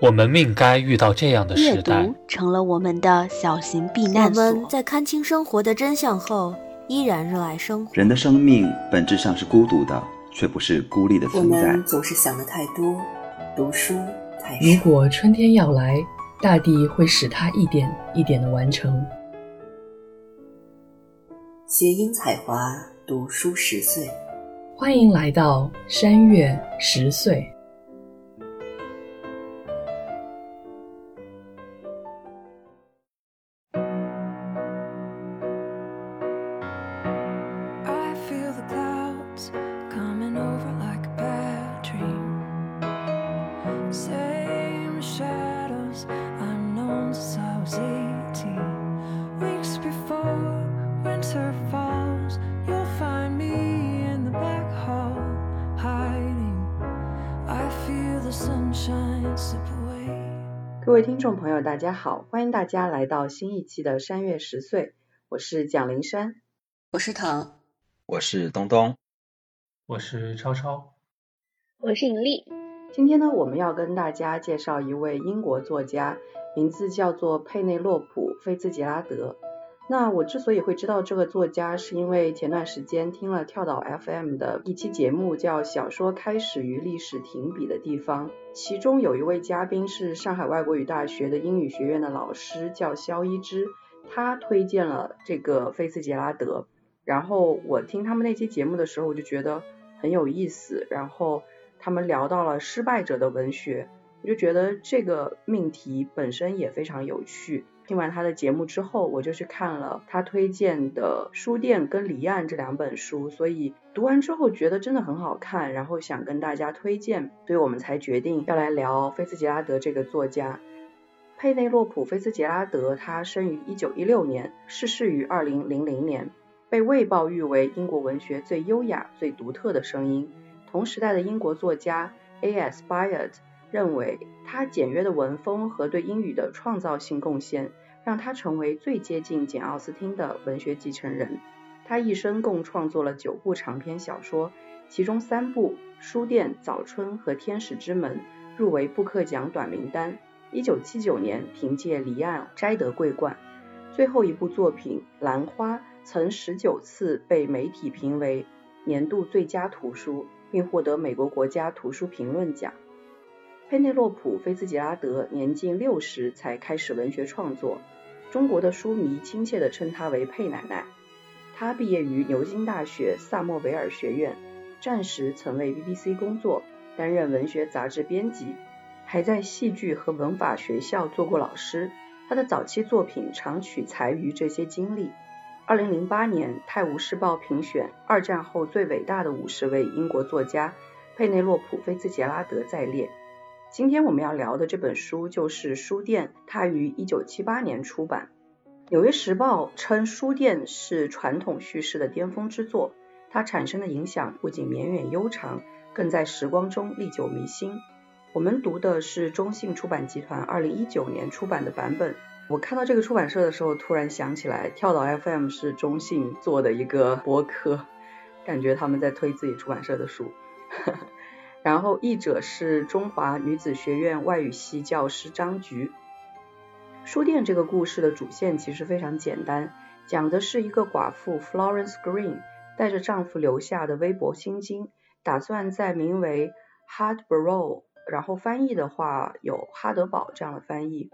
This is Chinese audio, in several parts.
我们命该遇到这样的时代。阅读成了我们的小型避难所。我们在看清生活的真相后，依然热爱生活。人的生命本质上是孤独的，却不是孤立的存在。我们总是想的太多，读书太少。如果春天要来，大地会使它一点一点的完成。谐音彩华，读书十岁。欢迎来到山月十岁。友，大家好，欢迎大家来到新一期的山月十岁，我是蒋灵山，我是唐，我是东东，我是超超，我是尹丽。今天呢，我们要跟大家介绍一位英国作家，名字叫做佩内洛普·菲茨杰拉德。那我之所以会知道这个作家，是因为前段时间听了跳岛 FM 的一期节目，叫《小说开始于历史停笔的地方》，其中有一位嘉宾是上海外国语大学的英语学院的老师，叫肖一之，他推荐了这个菲茨杰拉德。然后我听他们那期节目的时候，我就觉得很有意思。然后他们聊到了失败者的文学，我就觉得这个命题本身也非常有趣。听完他的节目之后，我就去看了他推荐的《书店》跟《离岸》这两本书，所以读完之后觉得真的很好看，然后想跟大家推荐，所以我们才决定要来聊菲茨杰拉德这个作家。佩内洛普·菲茨杰拉德，他生于一九一六年，逝世于二零零零年，被《卫报》誉为英国文学最优雅、最独特的声音。同时代的英国作家 A.S. Byatt。认为他简约的文风和对英语的创造性贡献，让他成为最接近简奥斯汀的文学继承人。他一生共创作了九部长篇小说，其中三部《书店》《早春》和《天使之门》入围布克奖短名单。一九七九年凭借《离岸》摘得桂冠。最后一部作品《兰花》曾十九次被媒体评为年度最佳图书，并获得美国国家图书评论奖。佩内洛普·菲兹杰拉德年近六十才开始文学创作，中国的书迷亲切地称她为“佩奶奶”。她毕业于牛津大学萨默维尔学院，战时曾为 BBC 工作，担任文学杂志编辑，还在戏剧和文法学校做过老师。她的早期作品常取材于这些经历。二零零八年，《泰晤士报》评选二战后最伟大的五十位英国作家，佩内洛普·菲兹杰拉德在列。今天我们要聊的这本书就是《书店》，它于一九七八年出版。《纽约时报》称《书店》是传统叙事的巅峰之作，它产生的影响不仅绵远悠长，更在时光中历久弥新。我们读的是中信出版集团二零一九年出版的版本。我看到这个出版社的时候，突然想起来，跳岛 FM 是中信做的一个博客，感觉他们在推自己出版社的书。然后译者是中华女子学院外语系教师张菊。书店这个故事的主线其实非常简单，讲的是一个寡妇 Florence Green 带着丈夫留下的微薄薪金，打算在名为 Hardborough，然后翻译的话有哈德堡这样的翻译。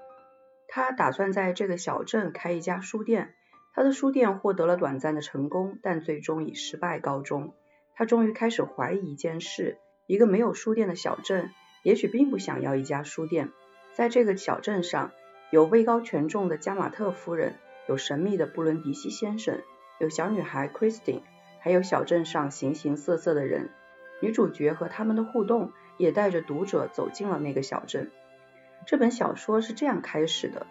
她打算在这个小镇开一家书店，她的书店获得了短暂的成功，但最终以失败告终。她终于开始怀疑一件事。一个没有书店的小镇，也许并不想要一家书店。在这个小镇上，有位高权重的加马特夫人，有神秘的布伦迪西先生，有小女孩 Christine，还有小镇上形形色色的人。女主角和他们的互动，也带着读者走进了那个小镇。这本小说是这样开始的：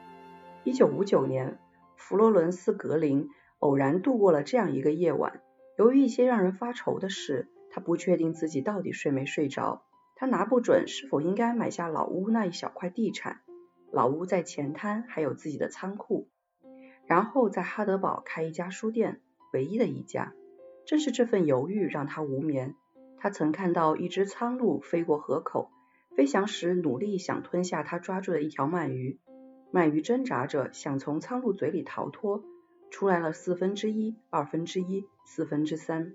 一九五九年，弗罗伦斯格林偶然度过了这样一个夜晚，由于一些让人发愁的事。他不确定自己到底睡没睡着，他拿不准是否应该买下老屋那一小块地产。老屋在前滩，还有自己的仓库，然后在哈德堡开一家书店，唯一的一家。正是这份犹豫让他无眠。他曾看到一只苍鹭飞过河口，飞翔时努力想吞下他抓住的一条鳗鱼，鳗鱼挣扎着想从苍鹭嘴里逃脱，出来了四分之一、二分之一、四分之三。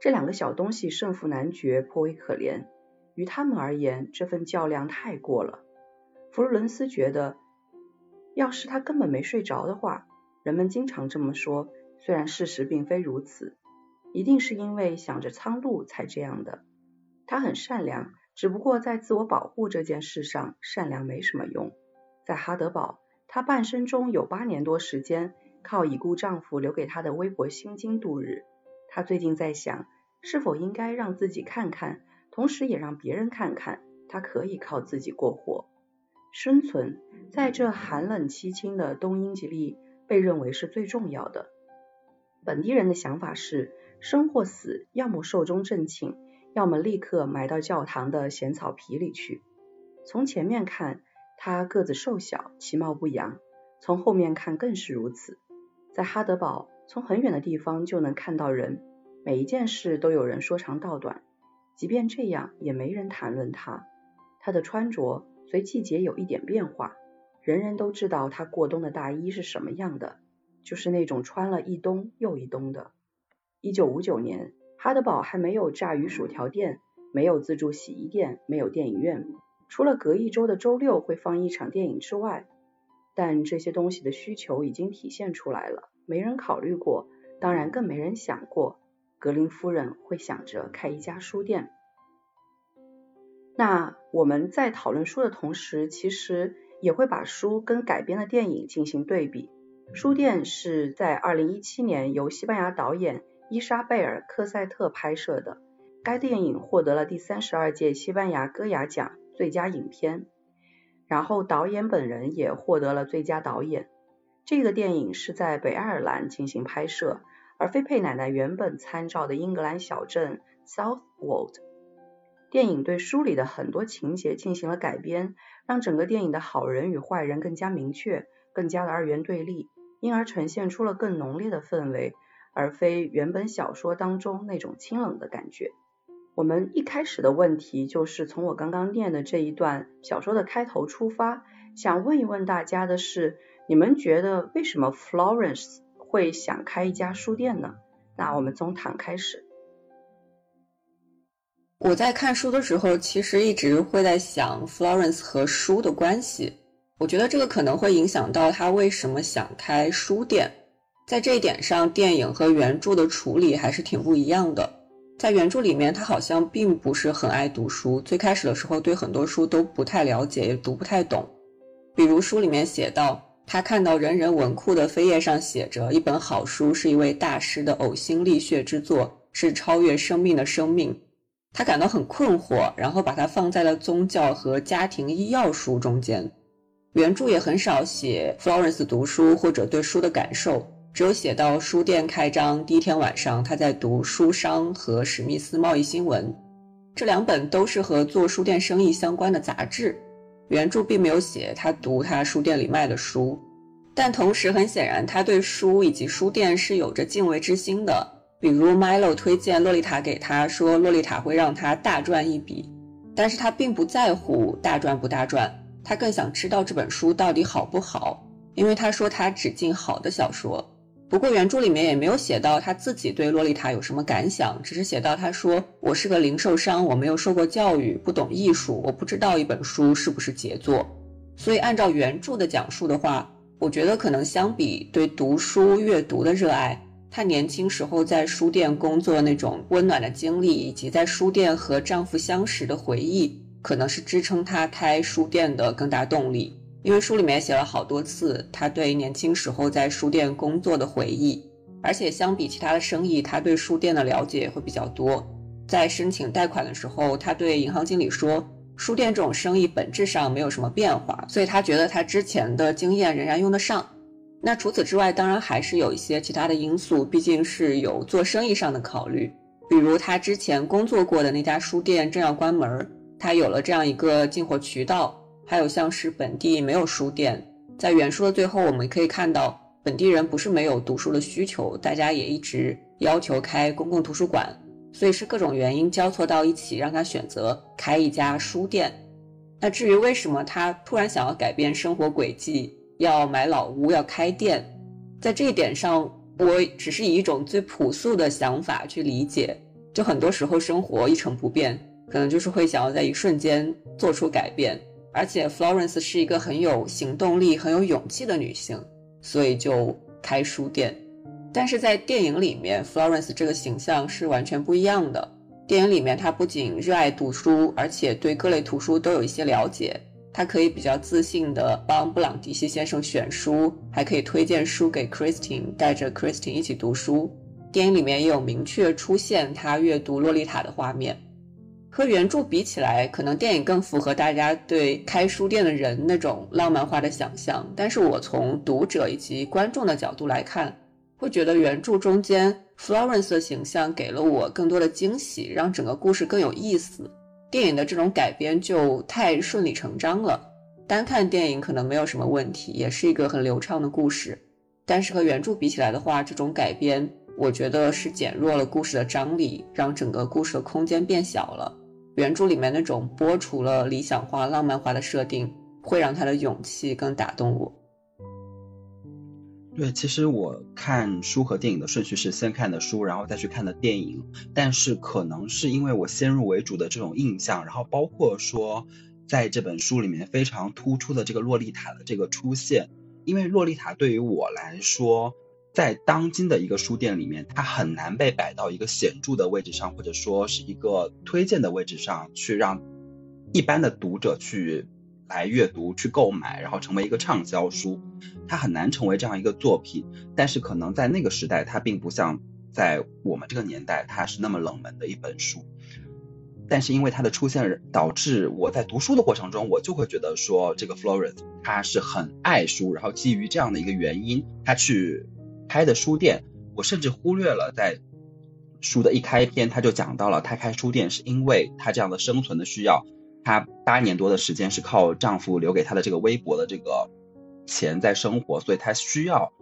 这两个小东西胜负难决，颇为可怜。于他们而言，这份较量太过了。弗洛伦斯觉得，要是他根本没睡着的话，人们经常这么说，虽然事实并非如此，一定是因为想着苍鹭才这样的。他很善良。只不过在自我保护这件事上，善良没什么用。在哈德堡，她半生中有八年多时间靠已故丈夫留给她的微薄薪金度日。他最近在想，是否应该让自己看看，同时也让别人看看，他可以靠自己过活。生存在这寒冷凄清的东英吉利被认为是最重要的。本地人的想法是，生或死，要么寿终正寝。要么立刻埋到教堂的咸草皮里去。从前面看，他个子瘦小，其貌不扬；从后面看更是如此。在哈德堡，从很远的地方就能看到人，每一件事都有人说长道短。即便这样，也没人谈论他。他的穿着随季节有一点变化，人人都知道他过冬的大衣是什么样的，就是那种穿了一冬又一冬的。一九五九年。哈德堡还没有炸鱼薯条店，没有自助洗衣店，没有电影院，除了隔一周的周六会放一场电影之外，但这些东西的需求已经体现出来了。没人考虑过，当然更没人想过，格林夫人会想着开一家书店。那我们在讨论书的同时，其实也会把书跟改编的电影进行对比。书店是在二零一七年由西班牙导演。伊莎贝尔·科塞特拍摄的该电影获得了第三十二届西班牙戈雅奖最佳影片，然后导演本人也获得了最佳导演。这个电影是在北爱尔兰进行拍摄，而菲佩奶奶原本参照的英格兰小镇 Southwold。电影对书里的很多情节进行了改编，让整个电影的好人与坏人更加明确，更加的二元对立，因而呈现出了更浓烈的氛围。而非原本小说当中那种清冷的感觉。我们一开始的问题就是从我刚刚念的这一段小说的开头出发，想问一问大家的是：你们觉得为什么 Florence 会想开一家书店呢？那我们从唐开始。我在看书的时候，其实一直会在想 Florence 和书的关系。我觉得这个可能会影响到他为什么想开书店。在这一点上，电影和原著的处理还是挺不一样的。在原著里面，他好像并不是很爱读书，最开始的时候对很多书都不太了解，也读不太懂。比如书里面写到，他看到人人文库的扉页上写着一本好书，是一位大师的呕心沥血之作，是超越生命的生命，他感到很困惑，然后把它放在了宗教和家庭医药书中间。原著也很少写 Florence 读书或者对书的感受。只有写到书店开张第一天晚上，他在读《书商》和《史密斯贸易新闻》，这两本都是和做书店生意相关的杂志。原著并没有写他读他书店里卖的书，但同时很显然，他对书以及书店是有着敬畏之心的。比如 Milo 推荐《洛丽塔》给他说，《洛丽塔》会让他大赚一笔，但是他并不在乎大赚不大赚，他更想知道这本书到底好不好，因为他说他只进好的小说。不过原著里面也没有写到他自己对《洛丽塔》有什么感想，只是写到他说：“我是个零售商，我没有受过教育，不懂艺术，我不知道一本书是不是杰作。”所以按照原著的讲述的话，我觉得可能相比对读书阅读的热爱，他年轻时候在书店工作那种温暖的经历，以及在书店和丈夫相识的回忆，可能是支撑他开书店的更大动力。因为书里面写了好多次他对年轻时候在书店工作的回忆，而且相比其他的生意，他对书店的了解会比较多。在申请贷款的时候，他对银行经理说，书店这种生意本质上没有什么变化，所以他觉得他之前的经验仍然用得上。那除此之外，当然还是有一些其他的因素，毕竟是有做生意上的考虑，比如他之前工作过的那家书店正要关门，他有了这样一个进货渠道。还有像是本地没有书店，在原书的最后，我们可以看到本地人不是没有读书的需求，大家也一直要求开公共图书馆。所以是各种原因交错到一起，让他选择开一家书店。那至于为什么他突然想要改变生活轨迹，要买老屋，要开店，在这一点上，我只是以一种最朴素的想法去理解。就很多时候生活一成不变，可能就是会想要在一瞬间做出改变。而且 Florence 是一个很有行动力、很有勇气的女性，所以就开书店。但是在电影里面，Florence 这个形象是完全不一样的。电影里面，她不仅热爱读书，而且对各类图书都有一些了解。她可以比较自信地帮布朗迪西先生选书，还可以推荐书给 Christine，带着 Christine 一起读书。电影里面也有明确出现她阅读《洛丽塔》的画面。和原著比起来，可能电影更符合大家对开书店的人那种浪漫化的想象。但是我从读者以及观众的角度来看，会觉得原著中间 Florence 的形象给了我更多的惊喜，让整个故事更有意思。电影的这种改编就太顺理成章了。单看电影可能没有什么问题，也是一个很流畅的故事。但是和原著比起来的话，这种改编我觉得是减弱了故事的张力，让整个故事的空间变小了。原著里面那种剥除了理想化、浪漫化的设定，会让他的勇气更打动我。对，其实我看书和电影的顺序是先看的书，然后再去看的电影。但是可能是因为我先入为主的这种印象，然后包括说在这本书里面非常突出的这个洛丽塔的这个出现，因为洛丽塔对于我来说。在当今的一个书店里面，它很难被摆到一个显著的位置上，或者说是一个推荐的位置上去，让一般的读者去来阅读、去购买，然后成为一个畅销书。它很难成为这样一个作品。但是可能在那个时代，它并不像在我们这个年代，它是那么冷门的一本书。但是因为它的出现，导致我在读书的过程中，我就会觉得说，这个 Florence 他是很爱书，然后基于这样的一个原因，他去。开的书店，我甚至忽略了在书的一开篇，他就讲到了他开书店是因为他这样的生存的需要。他八年多的时间是靠丈夫留给他的这个微薄的这个钱在生活，所以他需要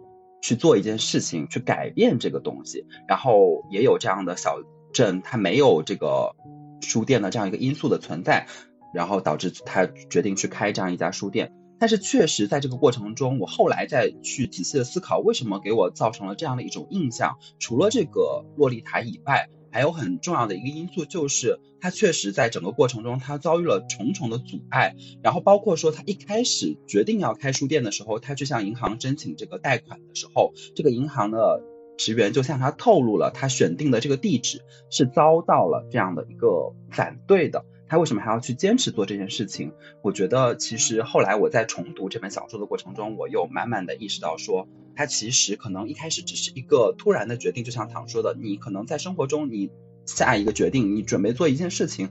去做一件事情去改变这个东西。然后也有这样的小镇，它没有这个书店的这样一个因素的存在，然后导致他决定去开这样一家书店。但是确实，在这个过程中，我后来再去仔细的思考，为什么给我造成了这样的一种印象？除了这个洛丽塔以外，还有很重要的一个因素，就是他确实在整个过程中，他遭遇了重重的阻碍。然后包括说，他一开始决定要开书店的时候，他去向银行申请这个贷款的时候，这个银行的职员就向他透露了，他选定的这个地址是遭到了这样的一个反对的。他为什么还要去坚持做这件事情？我觉得其实后来我在重读这本小说的过程中，我又满满的意识到说，他其实可能一开始只是一个突然的决定，就像唐说的，你可能在生活中你下一个决定，你准备做一件事情，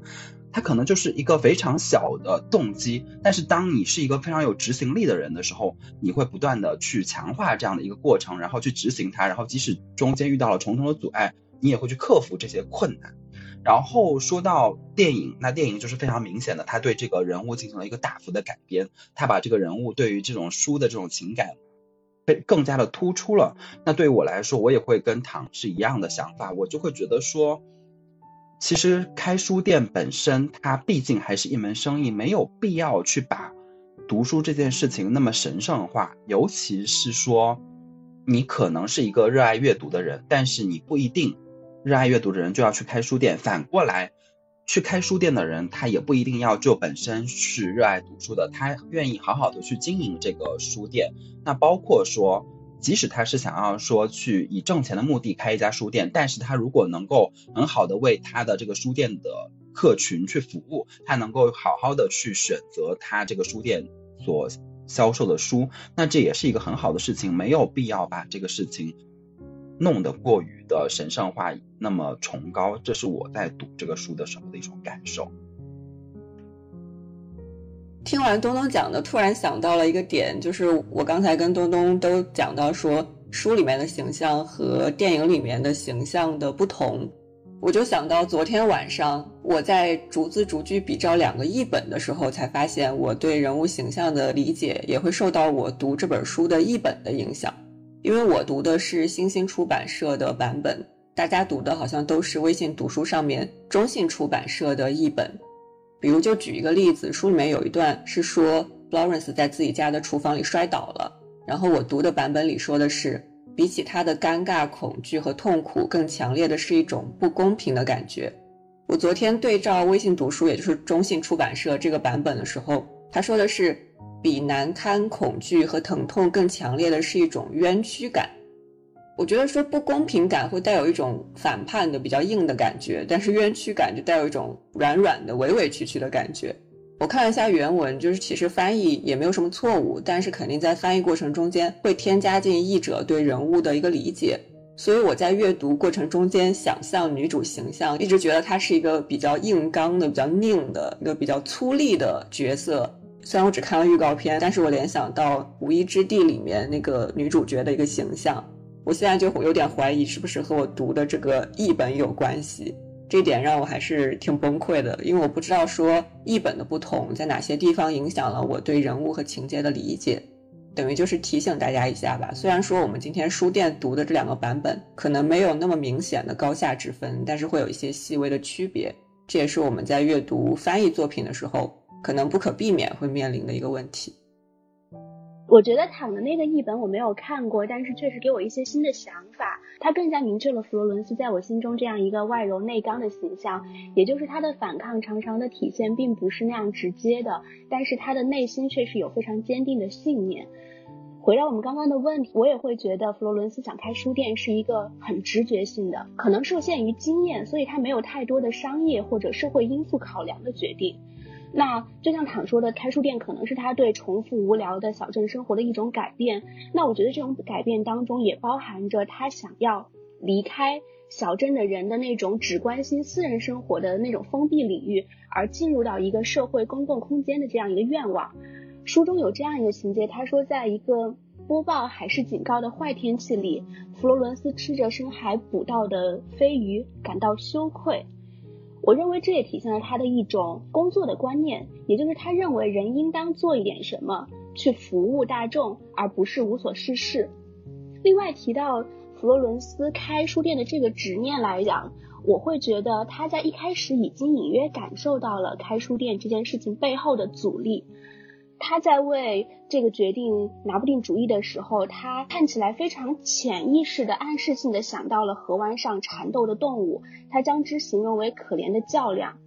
它可能就是一个非常小的动机，但是当你是一个非常有执行力的人的时候，你会不断的去强化这样的一个过程，然后去执行它，然后即使中间遇到了重重的阻碍，你也会去克服这些困难。然后说到电影，那电影就是非常明显的，他对这个人物进行了一个大幅的改编，他把这个人物对于这种书的这种情感被更加的突出了。那对于我来说，我也会跟唐是一样的想法，我就会觉得说，其实开书店本身，它毕竟还是一门生意，没有必要去把读书这件事情那么神圣化，尤其是说你可能是一个热爱阅读的人，但是你不一定。热爱阅读的人就要去开书店，反过来，去开书店的人他也不一定要就本身是热爱读书的，他愿意好好的去经营这个书店。那包括说，即使他是想要说去以挣钱的目的开一家书店，但是他如果能够很好的为他的这个书店的客群去服务，他能够好好的去选择他这个书店所销售的书，那这也是一个很好的事情，没有必要把这个事情。弄得过于的神圣化，那么崇高，这是我在读这个书的时候的一种感受。听完东东讲的，突然想到了一个点，就是我刚才跟东东都讲到说，书里面的形象和电影里面的形象的不同，我就想到昨天晚上我在逐字逐句比照两个译本的时候，才发现我对人物形象的理解也会受到我读这本书的译本的影响。因为我读的是星星出版社的版本，大家读的好像都是微信读书上面中信出版社的译本。比如，就举一个例子，书里面有一段是说 Florence 在自己家的厨房里摔倒了，然后我读的版本里说的是，比起他的尴尬、恐惧和痛苦，更强烈的是一种不公平的感觉。我昨天对照微信读书，也就是中信出版社这个版本的时候，他说的是，比难堪、恐惧和疼痛更强烈的是一种冤屈感。我觉得说不公平感会带有一种反叛的比较硬的感觉，但是冤屈感就带有一种软软的委委屈屈的感觉。我看了一下原文，就是其实翻译也没有什么错误，但是肯定在翻译过程中间会添加进译者对人物的一个理解。所以我在阅读过程中间想象女主形象，一直觉得她是一个比较硬刚的、比较拧的一个比较粗粝的角色。虽然我只看了预告片，但是我联想到《无依之地》里面那个女主角的一个形象。我现在就有点怀疑，是不是和我读的这个译本有关系？这点让我还是挺崩溃的，因为我不知道说译本的不同在哪些地方影响了我对人物和情节的理解。等于就是提醒大家一下吧。虽然说我们今天书店读的这两个版本可能没有那么明显的高下之分，但是会有一些细微的区别。这也是我们在阅读翻译作品的时候可能不可避免会面临的一个问题。我觉得躺的那个译本我没有看过，但是确实给我一些新的想法。它更加明确了弗罗伦斯在我心中这样一个外柔内刚的形象，也就是他的反抗常常的体现并不是那样直接的，但是他的内心却是有非常坚定的信念。回到我们刚刚的问题，我也会觉得弗罗伦斯想开书店是一个很直觉性的，可能受限于经验，所以他没有太多的商业或者社会因素考量的决定。那就像躺说的，开书店可能是他对重复无聊的小镇生活的一种改变。那我觉得这种改变当中也包含着他想要离开小镇的人的那种只关心私人生活的那种封闭领域，而进入到一个社会公共空间的这样一个愿望。书中有这样一个情节，他说，在一个播报海事警告的坏天气里，弗罗伦斯吃着深海捕到的飞鱼，感到羞愧。我认为这也体现了他的一种工作的观念，也就是他认为人应当做一点什么去服务大众，而不是无所事事。另外提到佛罗伦斯开书店的这个执念来讲，我会觉得他在一开始已经隐约感受到了开书店这件事情背后的阻力。他在为这个决定拿不定主意的时候，他看起来非常潜意识的、暗示性的想到了河湾上缠斗的动物，他将之形容为可怜的较量。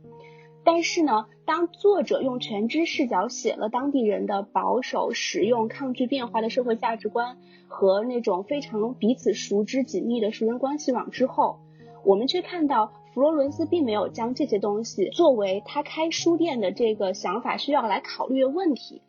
但是呢，当作者用全知视角写了当地人的保守、实用、抗拒变化的社会价值观和那种非常彼此熟知、紧密的熟人关系网之后，我们却看到。弗罗伦斯并没有将这些东西作为他开书店的这个想法需要来考虑的问题。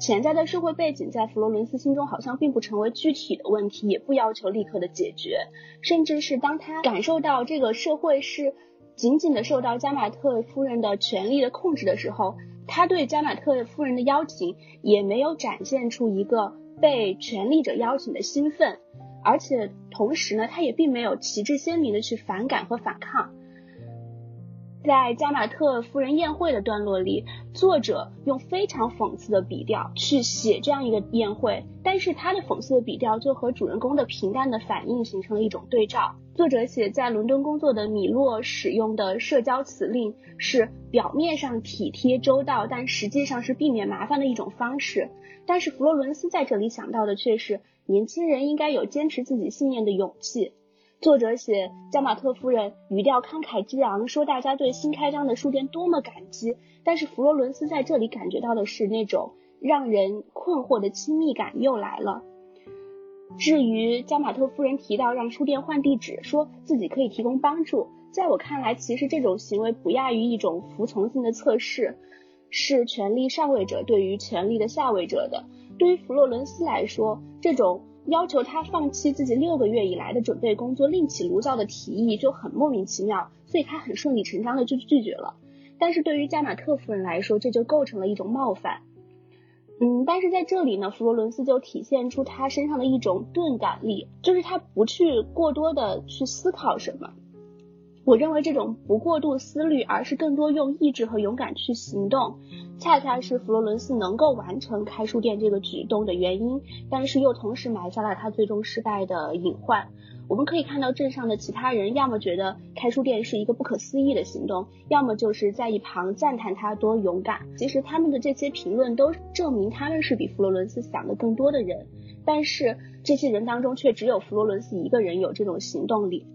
潜在的社会背景在弗罗伦斯心中好像并不成为具体的问题，也不要求立刻的解决。甚至是当他感受到这个社会是紧紧的受到加马特夫人的权力的控制的时候，他对加马特夫人的邀请也没有展现出一个被权力者邀请的兴奋。而且同时呢，他也并没有旗帜鲜明的去反感和反抗。在加马特夫人宴会的段落里，作者用非常讽刺的笔调去写这样一个宴会，但是他的讽刺的笔调就和主人公的平淡的反应形成了一种对照。作者写在伦敦工作的米洛使用的社交辞令是表面上体贴周到，但实际上是避免麻烦的一种方式。但是弗洛伦斯在这里想到的却是。年轻人应该有坚持自己信念的勇气。作者写加马特夫人语调慷慨激昂，说大家对新开张的书店多么感激。但是弗罗伦斯在这里感觉到的是那种让人困惑的亲密感又来了。至于加马特夫人提到让书店换地址，说自己可以提供帮助，在我看来，其实这种行为不亚于一种服从性的测试，是权力上位者对于权力的下位者的。对于弗洛伦斯来说，这种要求他放弃自己六个月以来的准备工作，另起炉灶的提议就很莫名其妙，所以他很顺理成章的就拒绝了。但是对于加马特夫人来说，这就构成了一种冒犯。嗯，但是在这里呢，弗罗伦斯就体现出他身上的一种钝感力，就是他不去过多的去思考什么。我认为这种不过度思虑，而是更多用意志和勇敢去行动，恰恰是佛罗伦斯能够完成开书店这个举动的原因，但是又同时埋下了他最终失败的隐患。我们可以看到镇上的其他人，要么觉得开书店是一个不可思议的行动，要么就是在一旁赞叹他多勇敢。其实他们的这些评论都证明他们是比佛罗伦斯想的更多的人，但是这些人当中却只有佛罗伦斯一个人有这种行动力。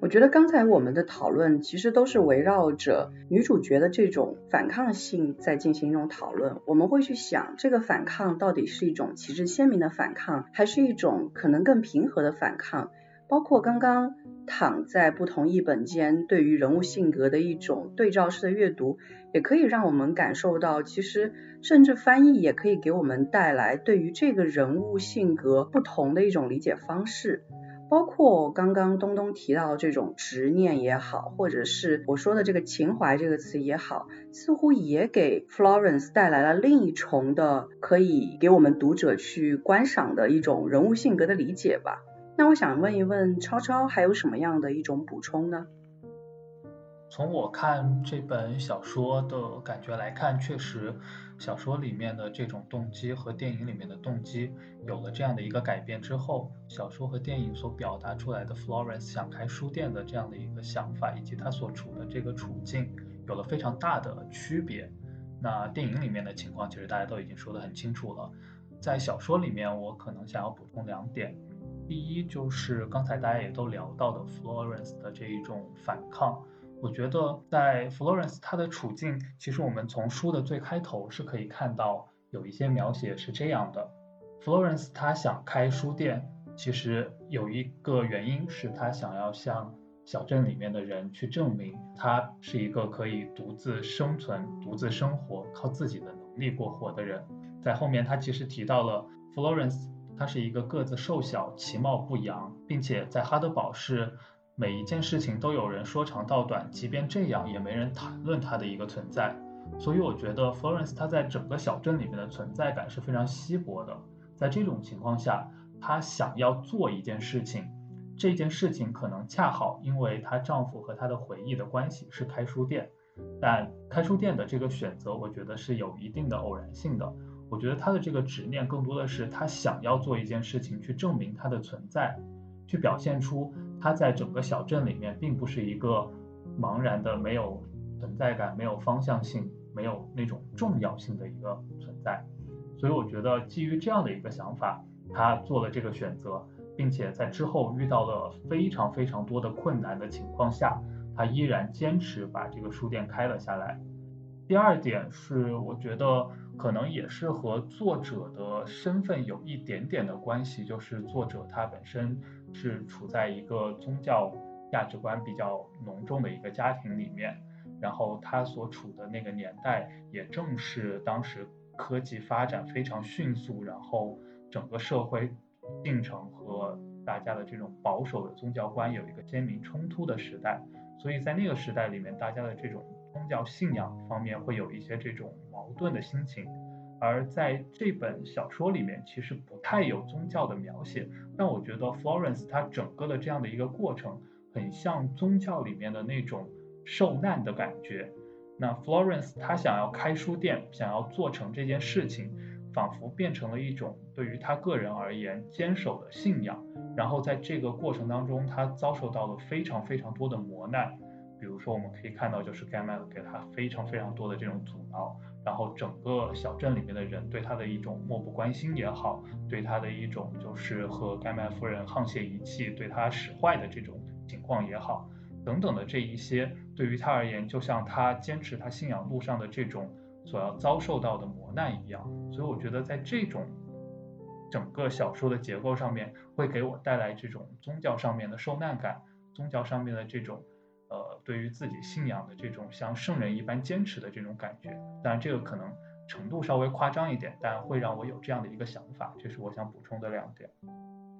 我觉得刚才我们的讨论其实都是围绕着女主角的这种反抗性在进行一种讨论。我们会去想，这个反抗到底是一种旗帜鲜明的反抗，还是一种可能更平和的反抗？包括刚刚躺在不同译本间对于人物性格的一种对照式的阅读，也可以让我们感受到，其实甚至翻译也可以给我们带来对于这个人物性格不同的一种理解方式。包括刚刚东东提到这种执念也好，或者是我说的这个情怀这个词也好，似乎也给 Florence 带来了另一重的可以给我们读者去观赏的一种人物性格的理解吧。那我想问一问超超，还有什么样的一种补充呢？从我看这本小说的感觉来看，确实。小说里面的这种动机和电影里面的动机有了这样的一个改变之后，小说和电影所表达出来的 Florence 想开书店的这样的一个想法，以及他所处的这个处境有了非常大的区别。那电影里面的情况，其实大家都已经说得很清楚了。在小说里面，我可能想要补充两点。第一，就是刚才大家也都聊到的 Florence 的这一种反抗。我觉得在 Florence 他的处境，其实我们从书的最开头是可以看到有一些描写是这样的：Florence 他想开书店，其实有一个原因是他想要向小镇里面的人去证明，他是一个可以独自生存、独自生活、靠自己的能力过活的人。在后面，他其实提到了 Florence，他是一个个子瘦小、其貌不扬，并且在哈德堡是。每一件事情都有人说长道短，即便这样也没人谈论它的一个存在。所以我觉得 Florence 它在整个小镇里面的存在感是非常稀薄的。在这种情况下，她想要做一件事情，这件事情可能恰好因为她丈夫和她的回忆的关系是开书店，但开书店的这个选择，我觉得是有一定的偶然性的。我觉得她的这个执念更多的是她想要做一件事情去证明它的存在。去表现出他在整个小镇里面并不是一个茫然的、没有存在感、没有方向性、没有那种重要性的一个存在。所以我觉得基于这样的一个想法，他做了这个选择，并且在之后遇到了非常非常多的困难的情况下，他依然坚持把这个书店开了下来。第二点是，我觉得可能也是和作者的身份有一点点的关系，就是作者他本身。是处在一个宗教价值观比较浓重的一个家庭里面，然后他所处的那个年代，也正是当时科技发展非常迅速，然后整个社会进程和大家的这种保守的宗教观有一个鲜明冲突的时代，所以在那个时代里面，大家的这种宗教信仰方面会有一些这种矛盾的心情。而在这本小说里面，其实不太有宗教的描写，但我觉得 Florence 她整个的这样的一个过程，很像宗教里面的那种受难的感觉。那 Florence 她想要开书店，想要做成这件事情，仿佛变成了一种对于她个人而言坚守的信仰。然后在这个过程当中，她遭受到了非常非常多的磨难，比如说我们可以看到，就是盖曼给他非常非常多的这种阻挠。然后整个小镇里面的人对他的一种漠不关心也好，对他的一种就是和盖麦夫人沆瀣一气，对他使坏的这种情况也好，等等的这一些，对于他而言，就像他坚持他信仰路上的这种所要遭受到的磨难一样。所以我觉得在这种整个小说的结构上面，会给我带来这种宗教上面的受难感，宗教上面的这种。呃，对于自己信仰的这种像圣人一般坚持的这种感觉，当然这个可能程度稍微夸张一点，但会让我有这样的一个想法，这是我想补充的两点。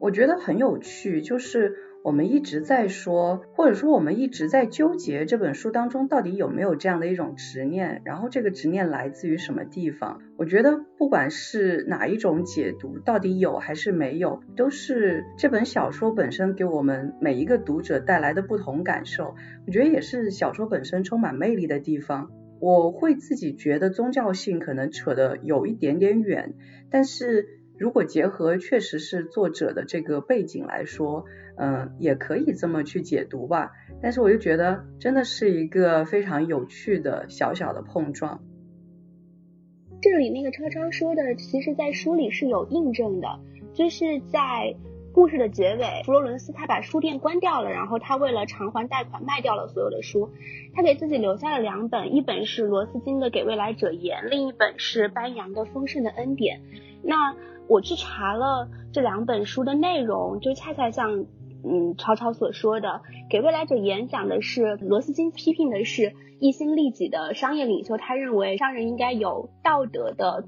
我觉得很有趣，就是我们一直在说，或者说我们一直在纠结这本书当中到底有没有这样的一种执念，然后这个执念来自于什么地方？我觉得不管是哪一种解读，到底有还是没有，都是这本小说本身给我们每一个读者带来的不同感受。我觉得也是小说本身充满魅力的地方。我会自己觉得宗教性可能扯得有一点点远，但是。如果结合确实是作者的这个背景来说，嗯，也可以这么去解读吧。但是我就觉得真的是一个非常有趣的小小的碰撞。这里那个超超说的，其实在书里是有印证的，就是在故事的结尾，弗洛伦斯他把书店关掉了，然后他为了偿还贷款卖掉了所有的书，他给自己留下了两本，一本是罗斯金的《给未来者言》，另一本是班扬的《丰盛的恩典》。那我去查了这两本书的内容，就恰恰像嗯曹操所说的，给未来者演讲的是罗斯金批评的是一心利己的商业领袖，他认为商人应该有道德的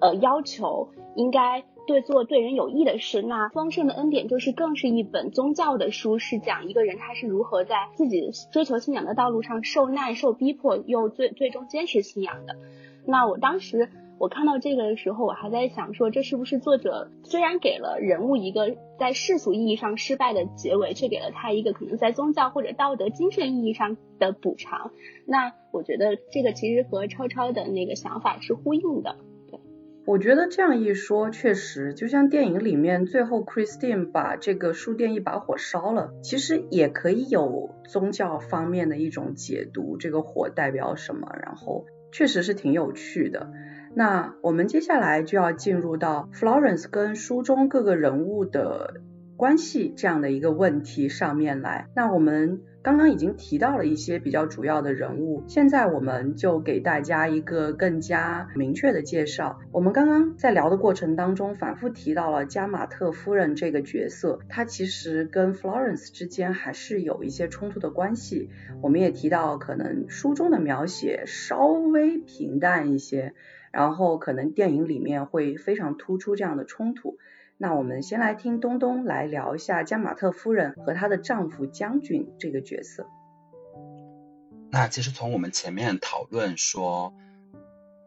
呃要求，应该对做对人有益的事。那丰盛的恩典就是更是一本宗教的书，是讲一个人他是如何在自己追求信仰的道路上受难、受逼迫，又最最终坚持信仰的。那我当时。我看到这个的时候，我还在想说，这是不是作者虽然给了人物一个在世俗意义上失败的结尾，却给了他一个可能在宗教或者道德精神意义上的补偿？那我觉得这个其实和超超的那个想法是呼应的。我觉得这样一说，确实就像电影里面最后 Christine 把这个书店一把火烧了，其实也可以有宗教方面的一种解读，这个火代表什么？然后确实是挺有趣的。那我们接下来就要进入到 Florence 跟书中各个人物的关系这样的一个问题上面来。那我们刚刚已经提到了一些比较主要的人物，现在我们就给大家一个更加明确的介绍。我们刚刚在聊的过程当中反复提到了加马特夫人这个角色，她其实跟 Florence 之间还是有一些冲突的关系。我们也提到，可能书中的描写稍微平淡一些。然后可能电影里面会非常突出这样的冲突。那我们先来听东东来聊一下加马特夫人和她的丈夫将军这个角色。那其实从我们前面讨论说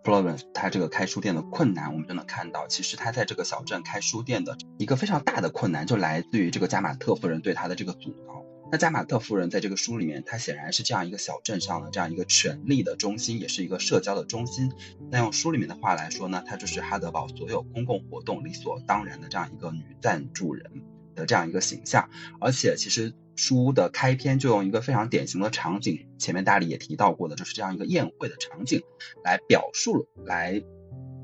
，Florence 他这个开书店的困难，我们就能看到，其实他在这个小镇开书店的一个非常大的困难，就来自于这个加马特夫人对他的这个阻挠。那加马特夫人在这个书里面，她显然是这样一个小镇上的这样一个权力的中心，也是一个社交的中心。那用书里面的话来说呢，她就是哈德堡所有公共活动理所当然的这样一个女赞助人的这样一个形象。而且其实书的开篇就用一个非常典型的场景，前面大力也提到过的，就是这样一个宴会的场景，来表述，来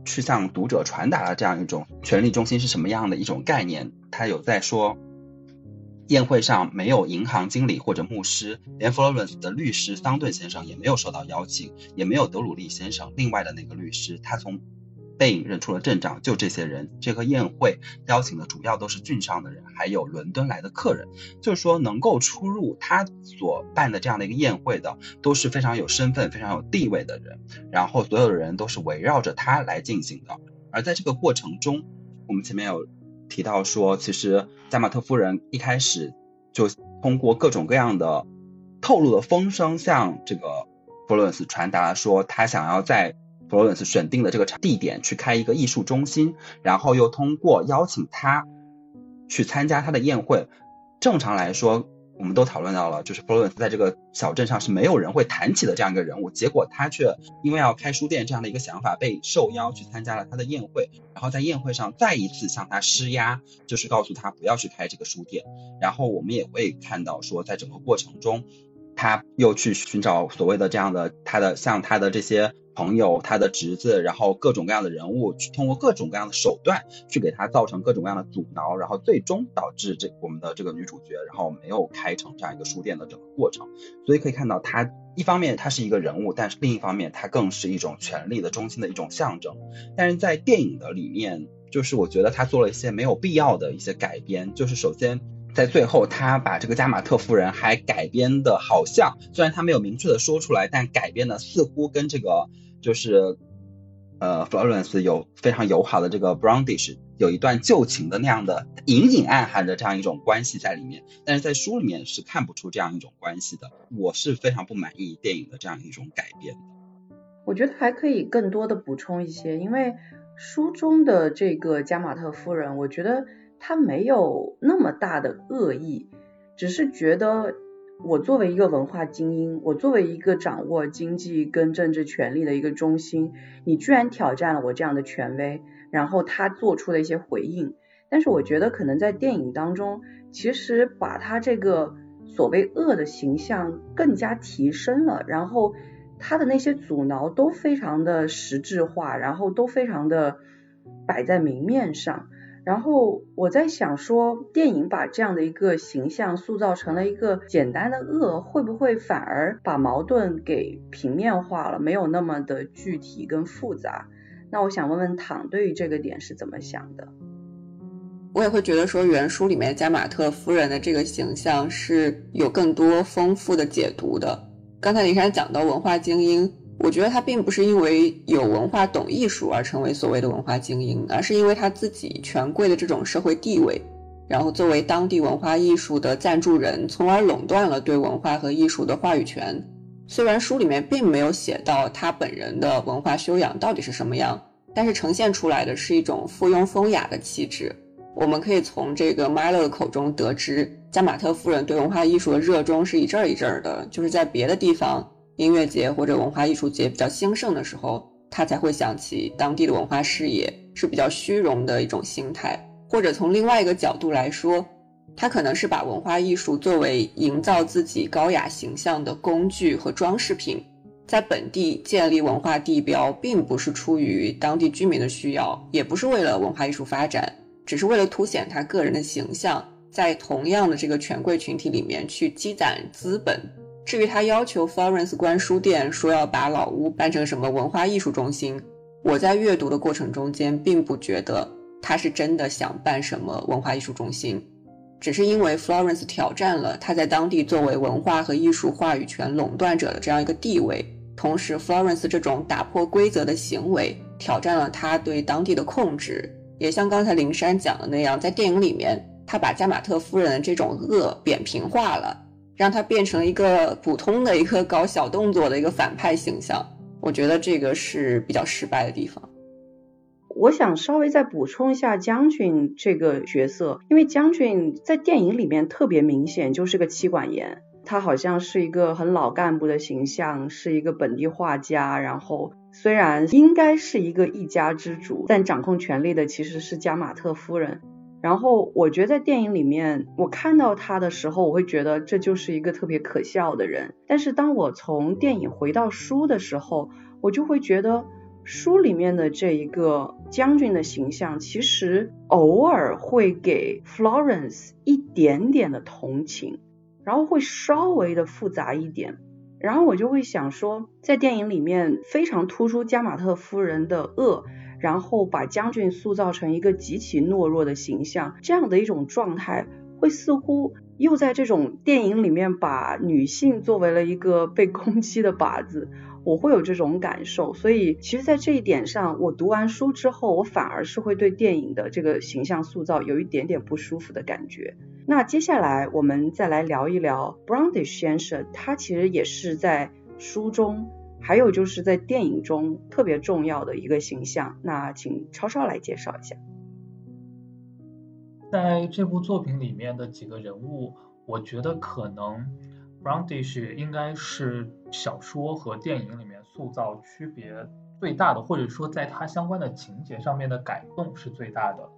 去向读者传达了这样一种权力中心是什么样的一种概念。他有在说。宴会上没有银行经理或者牧师，连 Florence 的律师桑顿先生也没有受到邀请，也没有德鲁利先生。另外的那个律师，他从背影认出了镇长。就这些人，这个宴会邀请的主要都是郡上的人，还有伦敦来的客人。就是说，能够出入他所办的这样的一个宴会的，都是非常有身份、非常有地位的人。然后，所有的人都是围绕着他来进行的。而在这个过程中，我们前面有。提到说，其实加马特夫人一开始就通过各种各样的透露的风声，向这个弗洛伦斯传达说，他想要在弗洛伦斯选定的这个地点去开一个艺术中心，然后又通过邀请他去参加他的宴会。正常来说。我们都讨论到了，就是弗洛伦斯在这个小镇上是没有人会谈起的这样一个人物，结果他却因为要开书店这样的一个想法，被受邀去参加了他的宴会，然后在宴会上再一次向他施压，就是告诉他不要去开这个书店。然后我们也会看到说，在整个过程中，他又去寻找所谓的这样的他的像他的这些。朋友，他的侄子，然后各种各样的人物，去通过各种各样的手段去给他造成各种各样的阻挠，然后最终导致这我们的这个女主角，然后没有开成这样一个书店的整个过程。所以可以看到，他一方面他是一个人物，但是另一方面他更是一种权力的中心的一种象征。但是在电影的里面，就是我觉得他做了一些没有必要的一些改编，就是首先。在最后，他把这个加马特夫人还改编的，好像虽然他没有明确的说出来，但改编的似乎跟这个就是呃 Florence 有非常友好的这个 Brownish 有一段旧情的那样的隐隐暗含的这样一种关系在里面，但是在书里面是看不出这样一种关系的。我是非常不满意电影的这样一种改编。我觉得还可以更多的补充一些，因为书中的这个加马特夫人，我觉得她没有那么大的恶意，只是觉得我作为一个文化精英，我作为一个掌握经济跟政治权力的一个中心，你居然挑战了我这样的权威。然后他做出了一些回应，但是我觉得可能在电影当中，其实把他这个所谓恶的形象更加提升了，然后他的那些阻挠都非常的实质化，然后都非常的摆在明面上。然后我在想说，电影把这样的一个形象塑造成了一个简单的恶，会不会反而把矛盾给平面化了，没有那么的具体跟复杂？那我想问问唐，对于这个点是怎么想的？我也会觉得说，原书里面加马特夫人的这个形象是有更多丰富的解读的。刚才林珊讲到文化精英，我觉得他并不是因为有文化、懂艺术而成为所谓的文化精英，而是因为他自己权贵的这种社会地位，然后作为当地文化艺术的赞助人，从而垄断了对文化和艺术的话语权。虽然书里面并没有写到他本人的文化修养到底是什么样，但是呈现出来的是一种附庸风雅的气质。我们可以从这个 Milo 的口中得知，加马特夫人对文化艺术的热衷是一阵儿一阵儿的，就是在别的地方音乐节或者文化艺术节比较兴盛的时候，他才会想起当地的文化事业，是比较虚荣的一种心态。或者从另外一个角度来说。他可能是把文化艺术作为营造自己高雅形象的工具和装饰品，在本地建立文化地标，并不是出于当地居民的需要，也不是为了文化艺术发展，只是为了凸显他个人的形象，在同样的这个权贵群体里面去积攒资本。至于他要求 Florence 关书店，说要把老屋办成什么文化艺术中心，我在阅读的过程中间，并不觉得他是真的想办什么文化艺术中心。只是因为 Florence 挑战了他在当地作为文化和艺术话语权垄断者的这样一个地位，同时 Florence 这种打破规则的行为挑战了他对当地的控制，也像刚才灵山讲的那样，在电影里面他把加马特夫人的这种恶扁平化了，让他变成一个普通的一个搞小动作的一个反派形象，我觉得这个是比较失败的地方。我想稍微再补充一下将军这个角色，因为将军在电影里面特别明显就是个妻管严，他好像是一个很老干部的形象，是一个本地画家，然后虽然应该是一个一家之主，但掌控权力的其实是加马特夫人。然后我觉得在电影里面，我看到他的时候，我会觉得这就是一个特别可笑的人。但是当我从电影回到书的时候，我就会觉得。书里面的这一个将军的形象，其实偶尔会给 Florence 一点点的同情，然后会稍微的复杂一点，然后我就会想说，在电影里面非常突出加马特夫人的恶，然后把将军塑造成一个极其懦弱的形象，这样的一种状态，会似乎又在这种电影里面把女性作为了一个被攻击的靶子。我会有这种感受，所以其实，在这一点上，我读完书之后，我反而是会对电影的这个形象塑造有一点点不舒服的感觉。那接下来我们再来聊一聊 Brownish 先生，他其实也是在书中，还有就是在电影中特别重要的一个形象。那请超超来介绍一下，在这部作品里面的几个人物，我觉得可能。Brownish 应该是小说和电影里面塑造区别最大的，或者说在它相关的情节上面的改动是最大的。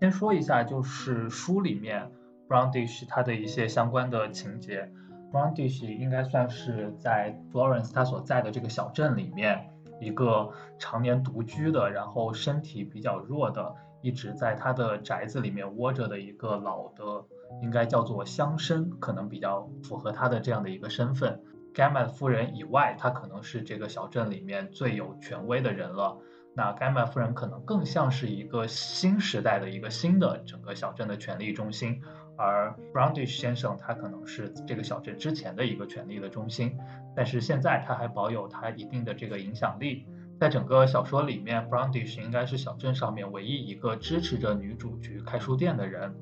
先说一下，就是书里面 Brownish 它的一些相关的情节。Brundish 应该算是在 Florence 他所在的这个小镇里面一个常年独居的，然后身体比较弱的，一直在他的宅子里面窝着的一个老的。应该叫做乡绅，可能比较符合他的这样的一个身份。盖曼夫人以外，他可能是这个小镇里面最有权威的人了。那盖曼夫人可能更像是一个新时代的一个新的整个小镇的权力中心，而 Brownish 先生他可能是这个小镇之前的一个权力的中心。但是现在他还保有他一定的这个影响力。在整个小说里面，Brownish 应该是小镇上面唯一一个支持着女主去开书店的人。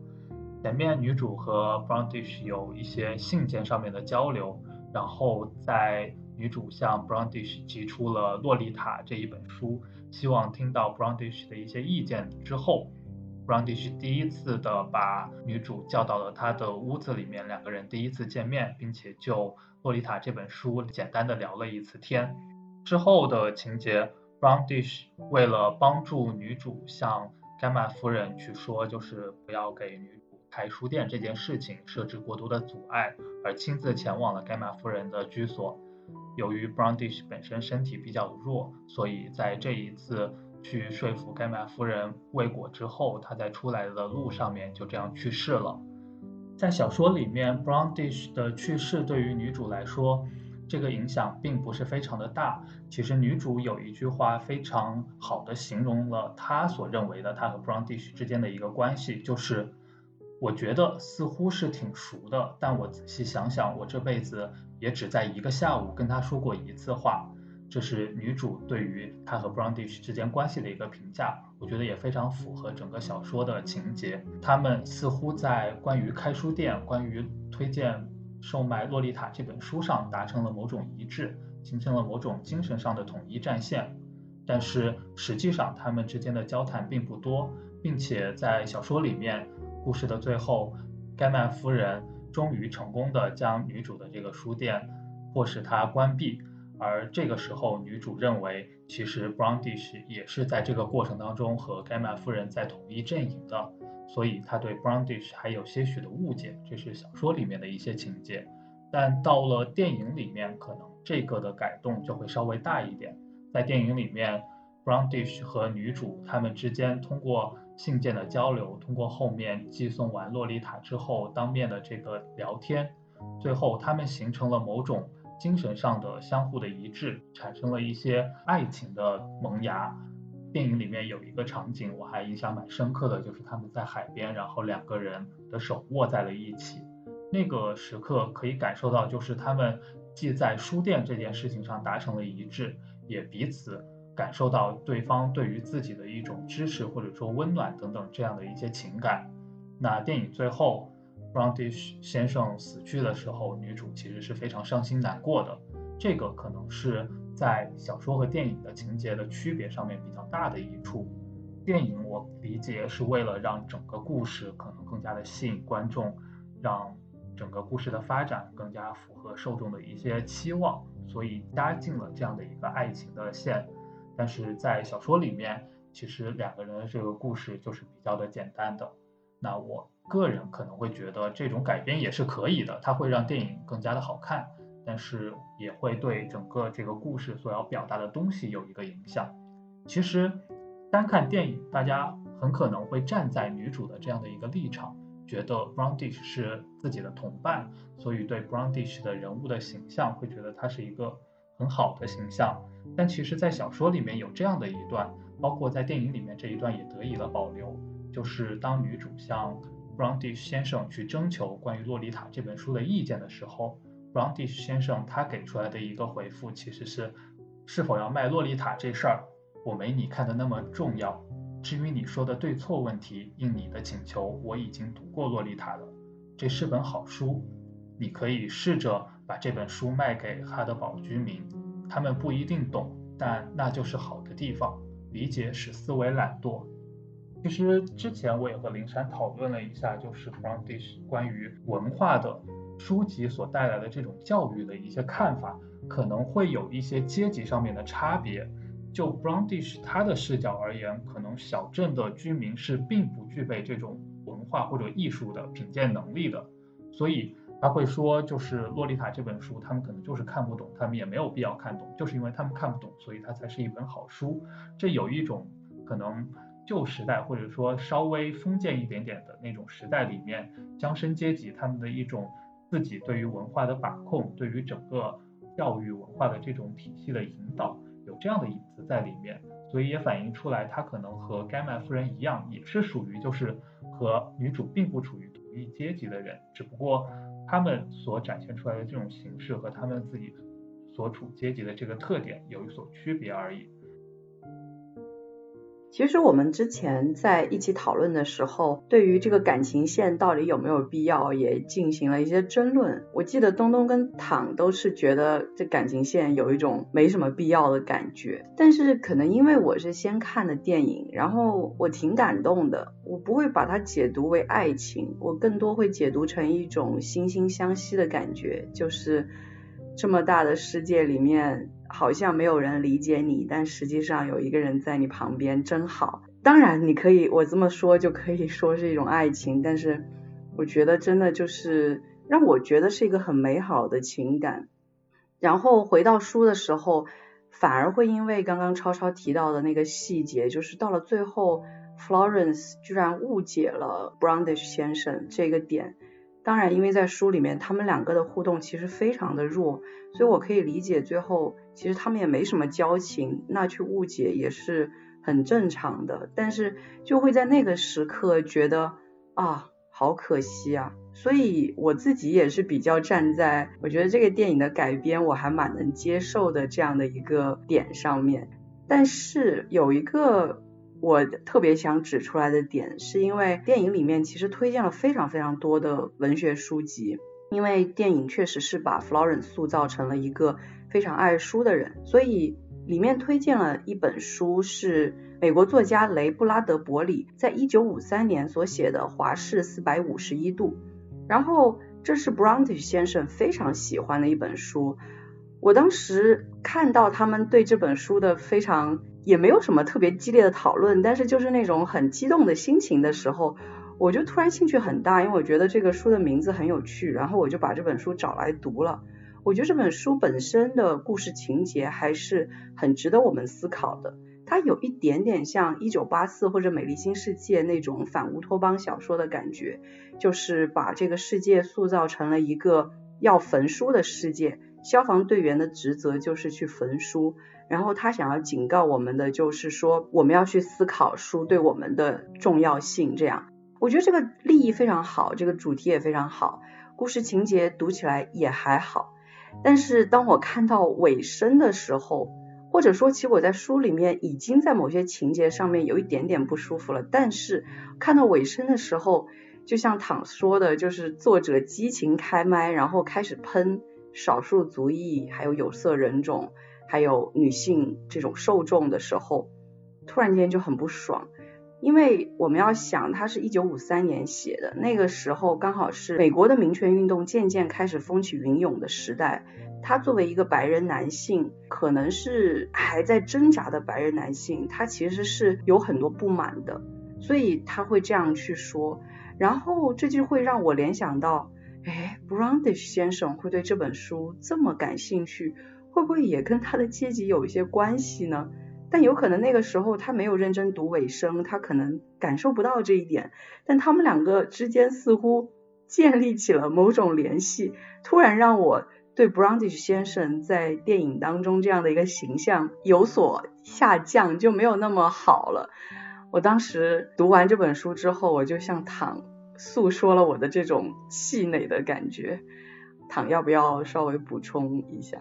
前面女主和 Brownish 有一些信件上面的交流，然后在女主向 Brownish 提出了《洛丽塔》这一本书，希望听到 Brownish 的一些意见之后，Brownish 第一次的把女主叫到了他的屋子里面，两个人第一次见面，并且就《洛丽塔》这本书简单的聊了一次天。之后的情节，Brownish 为了帮助女主向盖玛夫人去说，就是不要给女主。开书店这件事情设置过多的阻碍，而亲自前往了盖玛夫人的居所。由于 Brownish 本身身体比较弱，所以在这一次去说服盖玛夫人未果之后，他在出来的路上面就这样去世了。在小说里面，Brownish 的去世对于女主来说，这个影响并不是非常的大。其实女主有一句话非常好的形容了她所认为的她和 Brownish 之间的一个关系，就是。我觉得似乎是挺熟的，但我仔细想想，我这辈子也只在一个下午跟他说过一次话。这是女主对于她和 Brownish 之间关系的一个评价，我觉得也非常符合整个小说的情节。他们似乎在关于开书店、关于推荐售卖《洛丽塔》这本书上达成了某种一致，形成了某种精神上的统一战线。但是实际上，他们之间的交谈并不多，并且在小说里面。故事的最后，盖曼夫人终于成功的将女主的这个书店迫使她关闭，而这个时候，女主认为其实 Brownish 也是在这个过程当中和盖曼夫人在同一阵营的，所以她对 Brownish 还有些许的误解，这是小说里面的一些情节。但到了电影里面，可能这个的改动就会稍微大一点。在电影里面，Brownish 和女主他们之间通过。信件的交流，通过后面寄送完洛丽塔之后当面的这个聊天，最后他们形成了某种精神上的相互的一致，产生了一些爱情的萌芽。电影里面有一个场景我还印象蛮深刻的，就是他们在海边，然后两个人的手握在了一起，那个时刻可以感受到，就是他们既在书店这件事情上达成了一致，也彼此。感受到对方对于自己的一种支持或者说温暖等等这样的一些情感。那电影最后，Brownish 先生死去的时候，女主其实是非常伤心难过的。这个可能是在小说和电影的情节的区别上面比较大的一处。电影我理解是为了让整个故事可能更加的吸引观众，让整个故事的发展更加符合受众的一些期望，所以加进了这样的一个爱情的线。但是在小说里面，其实两个人的这个故事就是比较的简单的。那我个人可能会觉得这种改编也是可以的，它会让电影更加的好看，但是也会对整个这个故事所要表达的东西有一个影响。其实单看电影，大家很可能会站在女主的这样的一个立场，觉得 Brownish 是自己的同伴，所以对 Brownish 的人物的形象会觉得他是一个很好的形象。但其实，在小说里面有这样的一段，包括在电影里面这一段也得以了保留，就是当女主向 Brownish 先生去征求关于《洛丽塔》这本书的意见的时候，Brownish 先生他给出来的一个回复其实是：是否要卖《洛丽塔》这事儿，我没你看的那么重要。至于你说的对错问题，应你的请求，我已经读过《洛丽塔》了，这是本好书，你可以试着把这本书卖给哈德堡居民。他们不一定懂，但那就是好的地方。理解使思维懒惰。其实之前我也和灵山讨论了一下，就是 Brownish 关于文化的书籍所带来的这种教育的一些看法，可能会有一些阶级上面的差别。就 Brownish 他的视角而言，可能小镇的居民是并不具备这种文化或者艺术的品鉴能力的，所以。他会说，就是《洛丽塔》这本书，他们可能就是看不懂，他们也没有必要看懂，就是因为他们看不懂，所以它才是一本好书。这有一种可能旧时代或者说稍微封建一点点的那种时代里面，乡绅阶级他们的一种自己对于文化的把控，对于整个教育文化的这种体系的引导，有这样的影子在里面，所以也反映出来，他可能和盖曼夫人一样，也是属于就是和女主并不处于同一阶级的人，只不过。他们所展现出来的这种形式和他们自己所处阶级的这个特点有所区别而已。其实我们之前在一起讨论的时候，对于这个感情线到底有没有必要，也进行了一些争论。我记得东东跟躺都是觉得这感情线有一种没什么必要的感觉。但是可能因为我是先看的电影，然后我挺感动的，我不会把它解读为爱情，我更多会解读成一种惺惺相惜的感觉，就是这么大的世界里面。好像没有人理解你，但实际上有一个人在你旁边，真好。当然，你可以我这么说就可以说是一种爱情，但是我觉得真的就是让我觉得是一个很美好的情感。然后回到书的时候，反而会因为刚刚超超提到的那个细节，就是到了最后，Florence 居然误解了 Browndish 先生这个点。当然，因为在书里面，他们两个的互动其实非常的弱，所以我可以理解最后其实他们也没什么交情，那去误解也是很正常的。但是就会在那个时刻觉得啊，好可惜啊。所以我自己也是比较站在我觉得这个电影的改编我还蛮能接受的这样的一个点上面。但是有一个。我特别想指出来的点，是因为电影里面其实推荐了非常非常多的文学书籍，因为电影确实是把 Florence 塑造成了一个非常爱书的人，所以里面推荐了一本书，是美国作家雷布拉德伯里在一九五三年所写的《华氏四百五十一度》，然后这是 Browndish 先生非常喜欢的一本书，我当时看到他们对这本书的非常。也没有什么特别激烈的讨论，但是就是那种很激动的心情的时候，我就突然兴趣很大，因为我觉得这个书的名字很有趣，然后我就把这本书找来读了。我觉得这本书本身的故事情节还是很值得我们思考的，它有一点点像一九八四或者美丽新世界那种反乌托邦小说的感觉，就是把这个世界塑造成了一个要焚书的世界，消防队员的职责就是去焚书。然后他想要警告我们的就是说，我们要去思考书对我们的重要性。这样，我觉得这个立意非常好，这个主题也非常好，故事情节读起来也还好。但是当我看到尾声的时候，或者说其实我在书里面已经在某些情节上面有一点点不舒服了，但是看到尾声的时候，就像躺说的，就是作者激情开麦，然后开始喷少数族裔还有有色人种。还有女性这种受众的时候，突然间就很不爽，因为我们要想，他是一九五三年写的，那个时候刚好是美国的民权运动渐渐开始风起云涌的时代，他作为一个白人男性，可能是还在挣扎的白人男性，他其实是有很多不满的，所以他会这样去说，然后这就会让我联想到，哎，Browndish 先生会对这本书这么感兴趣。会不会也跟他的阶级有一些关系呢？但有可能那个时候他没有认真读尾声，他可能感受不到这一点。但他们两个之间似乎建立起了某种联系，突然让我对 Browndish 先生在电影当中这样的一个形象有所下降，就没有那么好了。我当时读完这本书之后，我就向躺诉说了我的这种气馁的感觉。躺要不要稍微补充一下？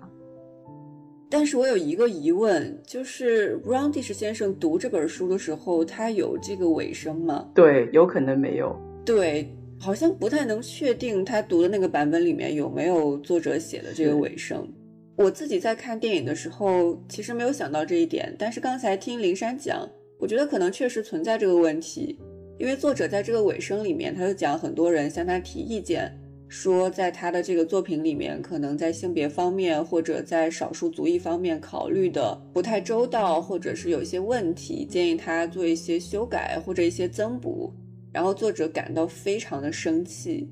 但是我有一个疑问，就是 Roundish 先生读这本书的时候，他有这个尾声吗？对，有可能没有。对，好像不太能确定他读的那个版本里面有没有作者写的这个尾声。我自己在看电影的时候，其实没有想到这一点，但是刚才听林珊讲，我觉得可能确实存在这个问题，因为作者在这个尾声里面，他就讲很多人向他提意见。说，在他的这个作品里面，可能在性别方面或者在少数族裔方面考虑的不太周到，或者是有一些问题，建议他做一些修改或者一些增补。然后作者感到非常的生气。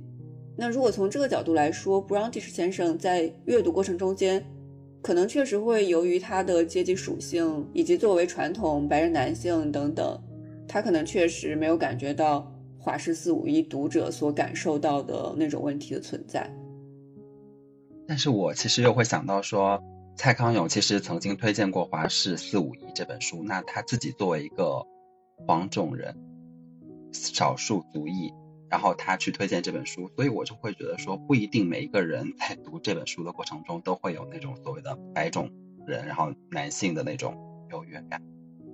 那如果从这个角度来说，Browndish 先生在阅读过程中间，可能确实会由于他的阶级属性以及作为传统白人男性等等，他可能确实没有感觉到。华氏四五一读者所感受到的那种问题的存在，但是我其实又会想到说，蔡康永其实曾经推荐过《华氏四五一》这本书，那他自己作为一个黄种人、少数族裔，然后他去推荐这本书，所以我就会觉得说，不一定每一个人在读这本书的过程中都会有那种所谓的白种人，然后男性的那种优越感。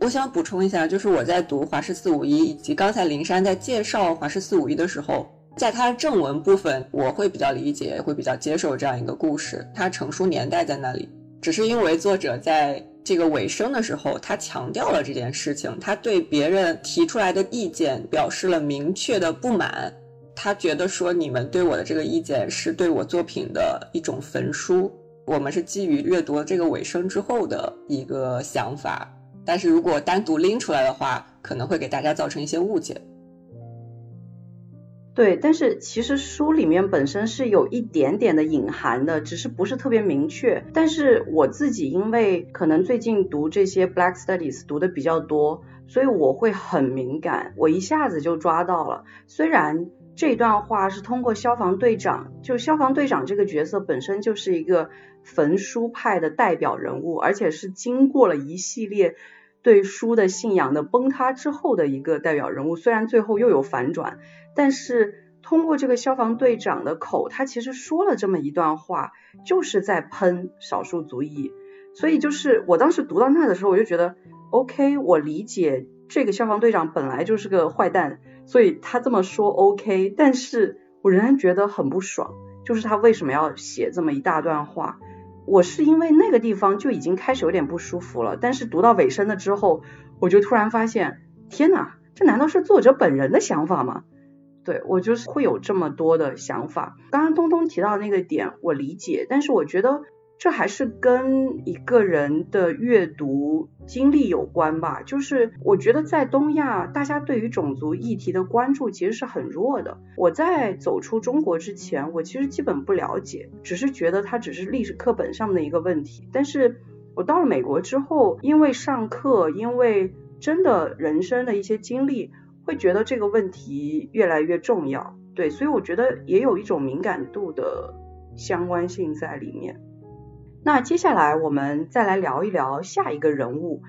我想补充一下，就是我在读《华氏四五一》以及刚才林珊在介绍《华氏四五一》的时候，在它正文部分，我会比较理解，会比较接受这样一个故事，它成书年代在那里。只是因为作者在这个尾声的时候，他强调了这件事情，他对别人提出来的意见表示了明确的不满，他觉得说你们对我的这个意见是对我作品的一种焚书。我们是基于阅读这个尾声之后的一个想法。但是如果单独拎出来的话，可能会给大家造成一些误解。对，但是其实书里面本身是有一点点的隐含的，只是不是特别明确。但是我自己因为可能最近读这些 Black Studies 读的比较多，所以我会很敏感，我一下子就抓到了。虽然这段话是通过消防队长，就消防队长这个角色本身就是一个焚书派的代表人物，而且是经过了一系列。对书的信仰的崩塌之后的一个代表人物，虽然最后又有反转，但是通过这个消防队长的口，他其实说了这么一段话，就是在喷少数族裔。所以就是我当时读到那的时候，我就觉得，OK，我理解这个消防队长本来就是个坏蛋，所以他这么说 OK，但是我仍然觉得很不爽，就是他为什么要写这么一大段话？我是因为那个地方就已经开始有点不舒服了，但是读到尾声了之后，我就突然发现，天哪，这难道是作者本人的想法吗？对我就是会有这么多的想法。刚刚东东提到那个点，我理解，但是我觉得。这还是跟一个人的阅读经历有关吧。就是我觉得在东亚，大家对于种族议题的关注其实是很弱的。我在走出中国之前，我其实基本不了解，只是觉得它只是历史课本上的一个问题。但是我到了美国之后，因为上课，因为真的人生的一些经历，会觉得这个问题越来越重要。对，所以我觉得也有一种敏感度的相关性在里面。那接下来我们再来聊一聊下一个人物，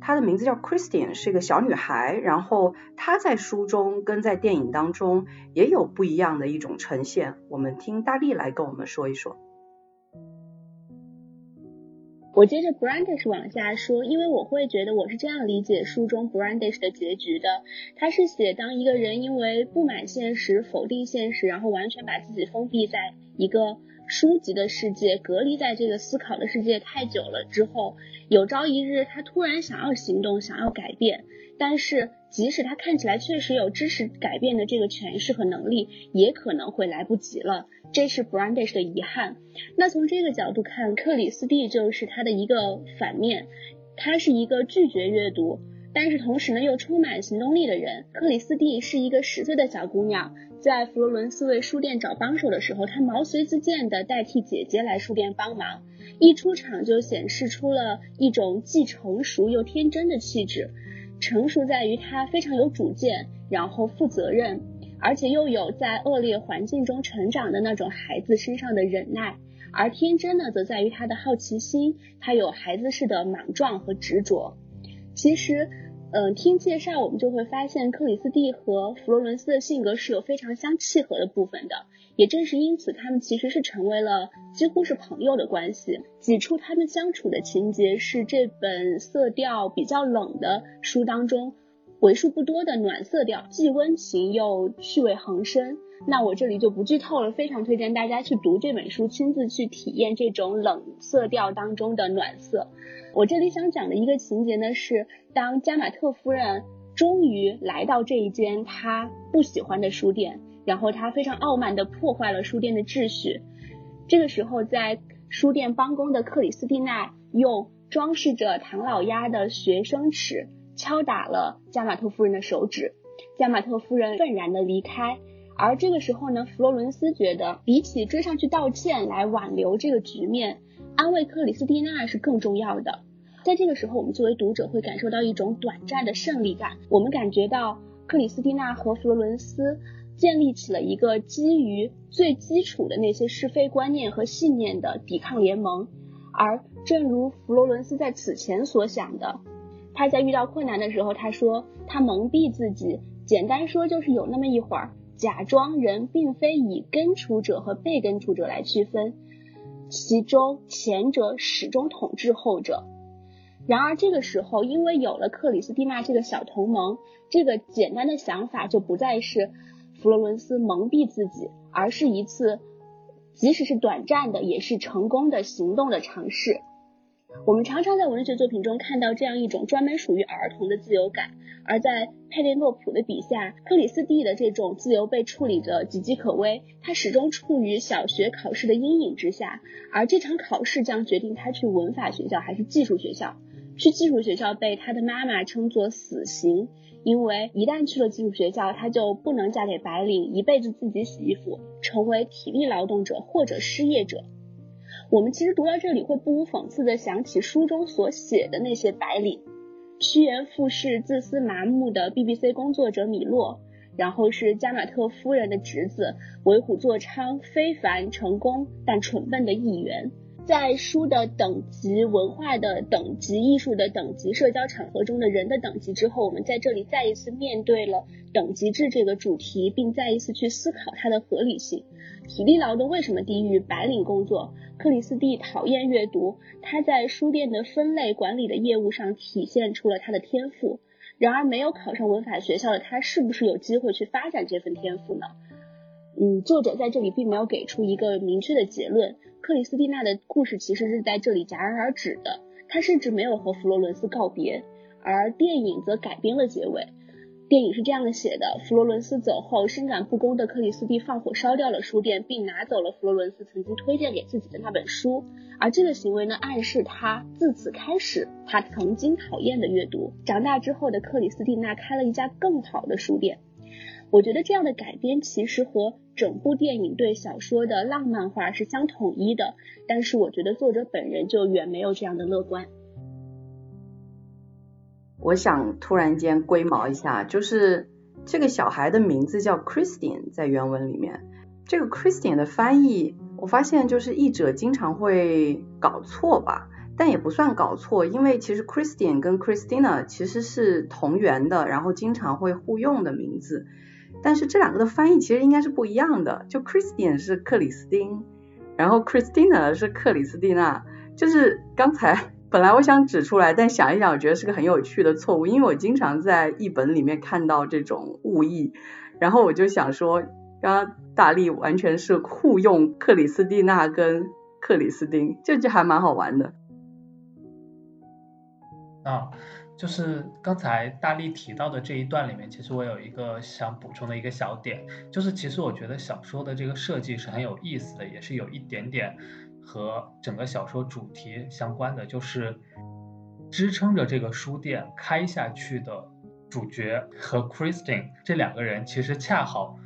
她的名字叫 Christian，是一个小女孩。然后她在书中跟在电影当中也有不一样的一种呈现。我们听大力来跟我们说一说。我接着 Brandish 往下说，因为我会觉得我是这样理解书中 Brandish 的结局的。他是写当一个人因为不满现实、否定现实，然后完全把自己封闭在一个。书籍的世界隔离在这个思考的世界太久了之后，有朝一日他突然想要行动，想要改变，但是即使他看起来确实有知识改变的这个权势和能力，也可能会来不及了。这是 Brandish 的遗憾。那从这个角度看，克里斯蒂就是他的一个反面，他是一个拒绝阅读，但是同时呢又充满行动力的人。克里斯蒂是一个十岁的小姑娘。在佛罗伦斯为书店找帮手的时候，他毛遂自荐的代替姐姐来书店帮忙，一出场就显示出了一种既成熟又天真的气质。成熟在于他非常有主见，然后负责任，而且又有在恶劣环境中成长的那种孩子身上的忍耐；而天真呢，则在于他的好奇心，他有孩子似的莽撞和执着。其实。嗯，听介绍我们就会发现，克里斯蒂和弗洛伦斯的性格是有非常相契合的部分的。也正是因此，他们其实是成为了几乎是朋友的关系。几处他们相处的情节是这本色调比较冷的书当中为数不多的暖色调，既温情又趣味横生。那我这里就不剧透了，非常推荐大家去读这本书，亲自去体验这种冷色调当中的暖色。我这里想讲的一个情节呢，是当加马特夫人终于来到这一间她不喜欢的书店，然后她非常傲慢地破坏了书店的秩序。这个时候，在书店帮工的克里斯蒂娜用装饰着唐老鸭的学生尺敲打了加马特夫人的手指，加马特夫人愤然地离开。而这个时候呢，弗罗伦斯觉得比起追上去道歉来挽留这个局面。安慰克里斯蒂娜是更重要的。在这个时候，我们作为读者会感受到一种短暂的胜利感。我们感觉到克里斯蒂娜和弗罗伦斯建立起了一个基于最基础的那些是非观念和信念的抵抗联盟。而正如弗罗伦斯在此前所想的，他在遇到困难的时候，他说他蒙蔽自己，简单说就是有那么一会儿，假装人并非以根除者和被根除者来区分。其中前者始终统治后者，然而这个时候，因为有了克里斯蒂娜这个小同盟，这个简单的想法就不再是弗洛伦斯蒙蔽自己，而是一次即使是短暂的，也是成功的行动的尝试。我们常常在文学作品中看到这样一种专门属于儿童的自由感，而在佩内洛普的笔下，克里斯蒂的这种自由被处理得岌岌可危。他始终处于小学考试的阴影之下，而这场考试将决定他去文法学校还是技术学校。去技术学校被他的妈妈称作死刑，因为一旦去了技术学校，他就不能嫁给白领，一辈子自己洗衣服，成为体力劳动者或者失业者。我们其实读到这里，会不无讽刺的想起书中所写的那些白领：趋炎附势、自私麻木的 BBC 工作者米洛，然后是加马特夫人的侄子，为虎作伥、非凡成功但蠢笨的议员。在书的等级、文化的等级、艺术的等级、社交场合中的人的等级之后，我们在这里再一次面对了等级制这个主题，并再一次去思考它的合理性。体力劳动为什么低于白领工作？克里斯蒂讨厌阅读，他在书店的分类管理的业务上体现出了他的天赋。然而，没有考上文法学校的他，是不是有机会去发展这份天赋呢？嗯，作者在这里并没有给出一个明确的结论。克里斯蒂娜的故事其实是在这里戛然而止的，她甚至没有和弗洛伦斯告别，而电影则改编了结尾。电影是这样的写的：弗洛伦斯走后，深感不公的克里斯蒂放火烧掉了书店，并拿走了弗罗伦斯曾经推荐给自己的那本书。而这个行为呢，暗示他自此开始他曾经讨厌的阅读。长大之后的克里斯蒂娜开了一家更好的书店。我觉得这样的改编其实和。整部电影对小说的浪漫化是相统一的，但是我觉得作者本人就远没有这样的乐观。我想突然间龟毛一下，就是这个小孩的名字叫 Christian，在原文里面，这个 Christian 的翻译，我发现就是译者经常会搞错吧，但也不算搞错，因为其实 Christian 跟 Christina 其实是同源的，然后经常会互用的名字。但是这两个的翻译其实应该是不一样的，就 Christian 是克里斯汀，然后 Christina 是克里斯蒂娜，就是刚才本来我想指出来，但想一想，我觉得是个很有趣的错误，因为我经常在译本里面看到这种误译，然后我就想说，刚刚大力完全是互用克里斯蒂娜跟克里斯汀，这就还蛮好玩的。啊。就是刚才大力提到的这一段里面，其实我有一个想补充的一个小点，就是其实我觉得小说的这个设计是很有意思的，也是有一点点和整个小说主题相关的，就是支撑着这个书店开下去的主角和 Christine 这两个人，其实恰好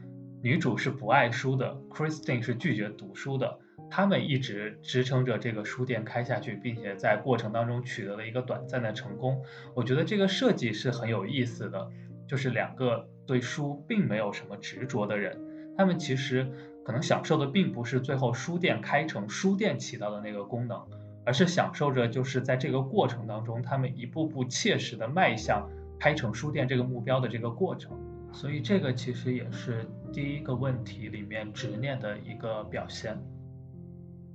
女主是不爱书的，Christine 是拒绝读书的。他们一直支撑着这个书店开下去，并且在过程当中取得了一个短暂的成功。我觉得这个设计是很有意思的，就是两个对书并没有什么执着的人，他们其实可能享受的并不是最后书店开成书店起到的那个功能，而是享受着就是在这个过程当中，他们一步步切实的迈向开成书店这个目标的这个过程。所以这个其实也是第一个问题里面执念的一个表现。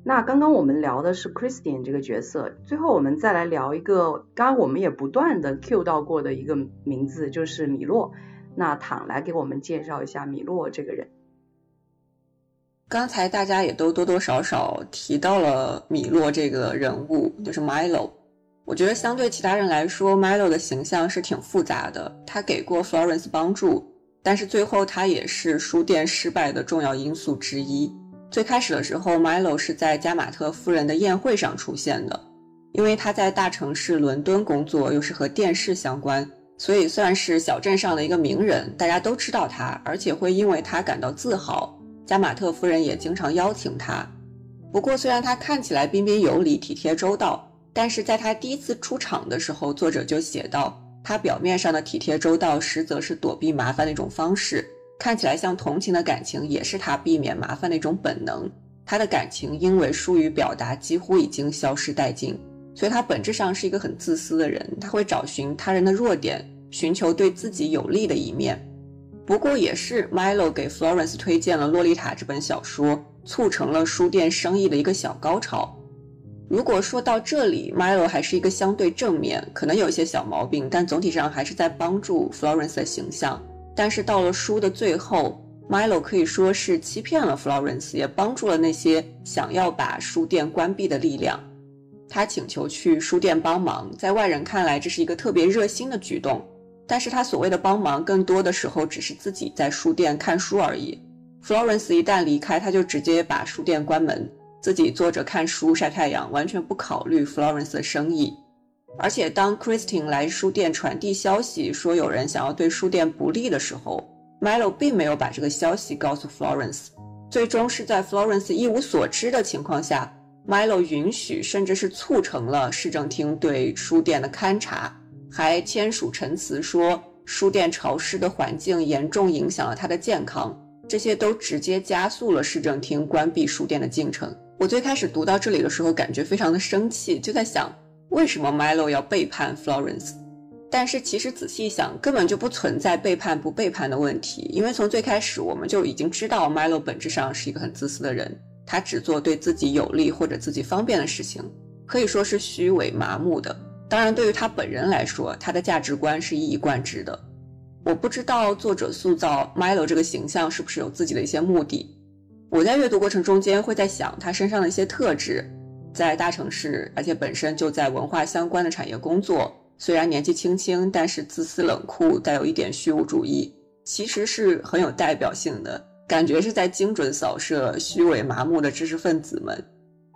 那刚刚我们聊的是 Christian 这个角色，最后我们再来聊一个，刚刚我们也不断的 Q 到过的一个名字，就是米洛。那躺来给我们介绍一下米洛这个人。刚才大家也都多多少少提到了米洛这个人物，就是 Milo。我觉得相对其他人来说，Milo 的形象是挺复杂的。他给过 Florence 帮助，但是最后他也是书店失败的重要因素之一。最开始的时候，Milo 是在加马特夫人的宴会上出现的，因为他在大城市伦敦工作，又是和电视相关，所以算是小镇上的一个名人，大家都知道他，而且会因为他感到自豪。加马特夫人也经常邀请他。不过，虽然他看起来彬彬有礼、体贴周到，但是在他第一次出场的时候，作者就写到，他表面上的体贴周到，实则是躲避麻烦的一种方式。看起来像同情的感情，也是他避免麻烦的一种本能。他的感情因为疏于表达，几乎已经消失殆尽。所以，他本质上是一个很自私的人。他会找寻他人的弱点，寻求对自己有利的一面。不过，也是 Milo 给 Florence 推荐了《洛丽塔》这本小说，促成了书店生意的一个小高潮。如果说到这里，Milo 还是一个相对正面，可能有一些小毛病，但总体上还是在帮助 Florence 的形象。但是到了书的最后，Milo 可以说是欺骗了 Florence，也帮助了那些想要把书店关闭的力量。他请求去书店帮忙，在外人看来这是一个特别热心的举动，但是他所谓的帮忙，更多的时候只是自己在书店看书而已。Florence 一旦离开，他就直接把书店关门。自己坐着看书晒太阳，完全不考虑 Florence 的生意。而且当 Christine 来书店传递消息说有人想要对书店不利的时候，Milo 并没有把这个消息告诉 Florence。最终是在 Florence 一无所知的情况下，Milo 允许甚至是促成了市政厅对书店的勘察，还签署陈词说书店潮湿的环境严重影响了他的健康。这些都直接加速了市政厅关闭书店的进程。我最开始读到这里的时候，感觉非常的生气，就在想为什么 Milo 要背叛 Florence？但是其实仔细想，根本就不存在背叛不背叛的问题，因为从最开始我们就已经知道 Milo 本质上是一个很自私的人，他只做对自己有利或者自己方便的事情，可以说是虚伪麻木的。当然，对于他本人来说，他的价值观是一以贯之的。我不知道作者塑造 Milo 这个形象是不是有自己的一些目的。我在阅读过程中间会在想他身上的一些特质，在大城市，而且本身就在文化相关的产业工作，虽然年纪轻轻，但是自私冷酷，带有一点虚无主义，其实是很有代表性的，感觉是在精准扫射虚伪麻木的知识分子们。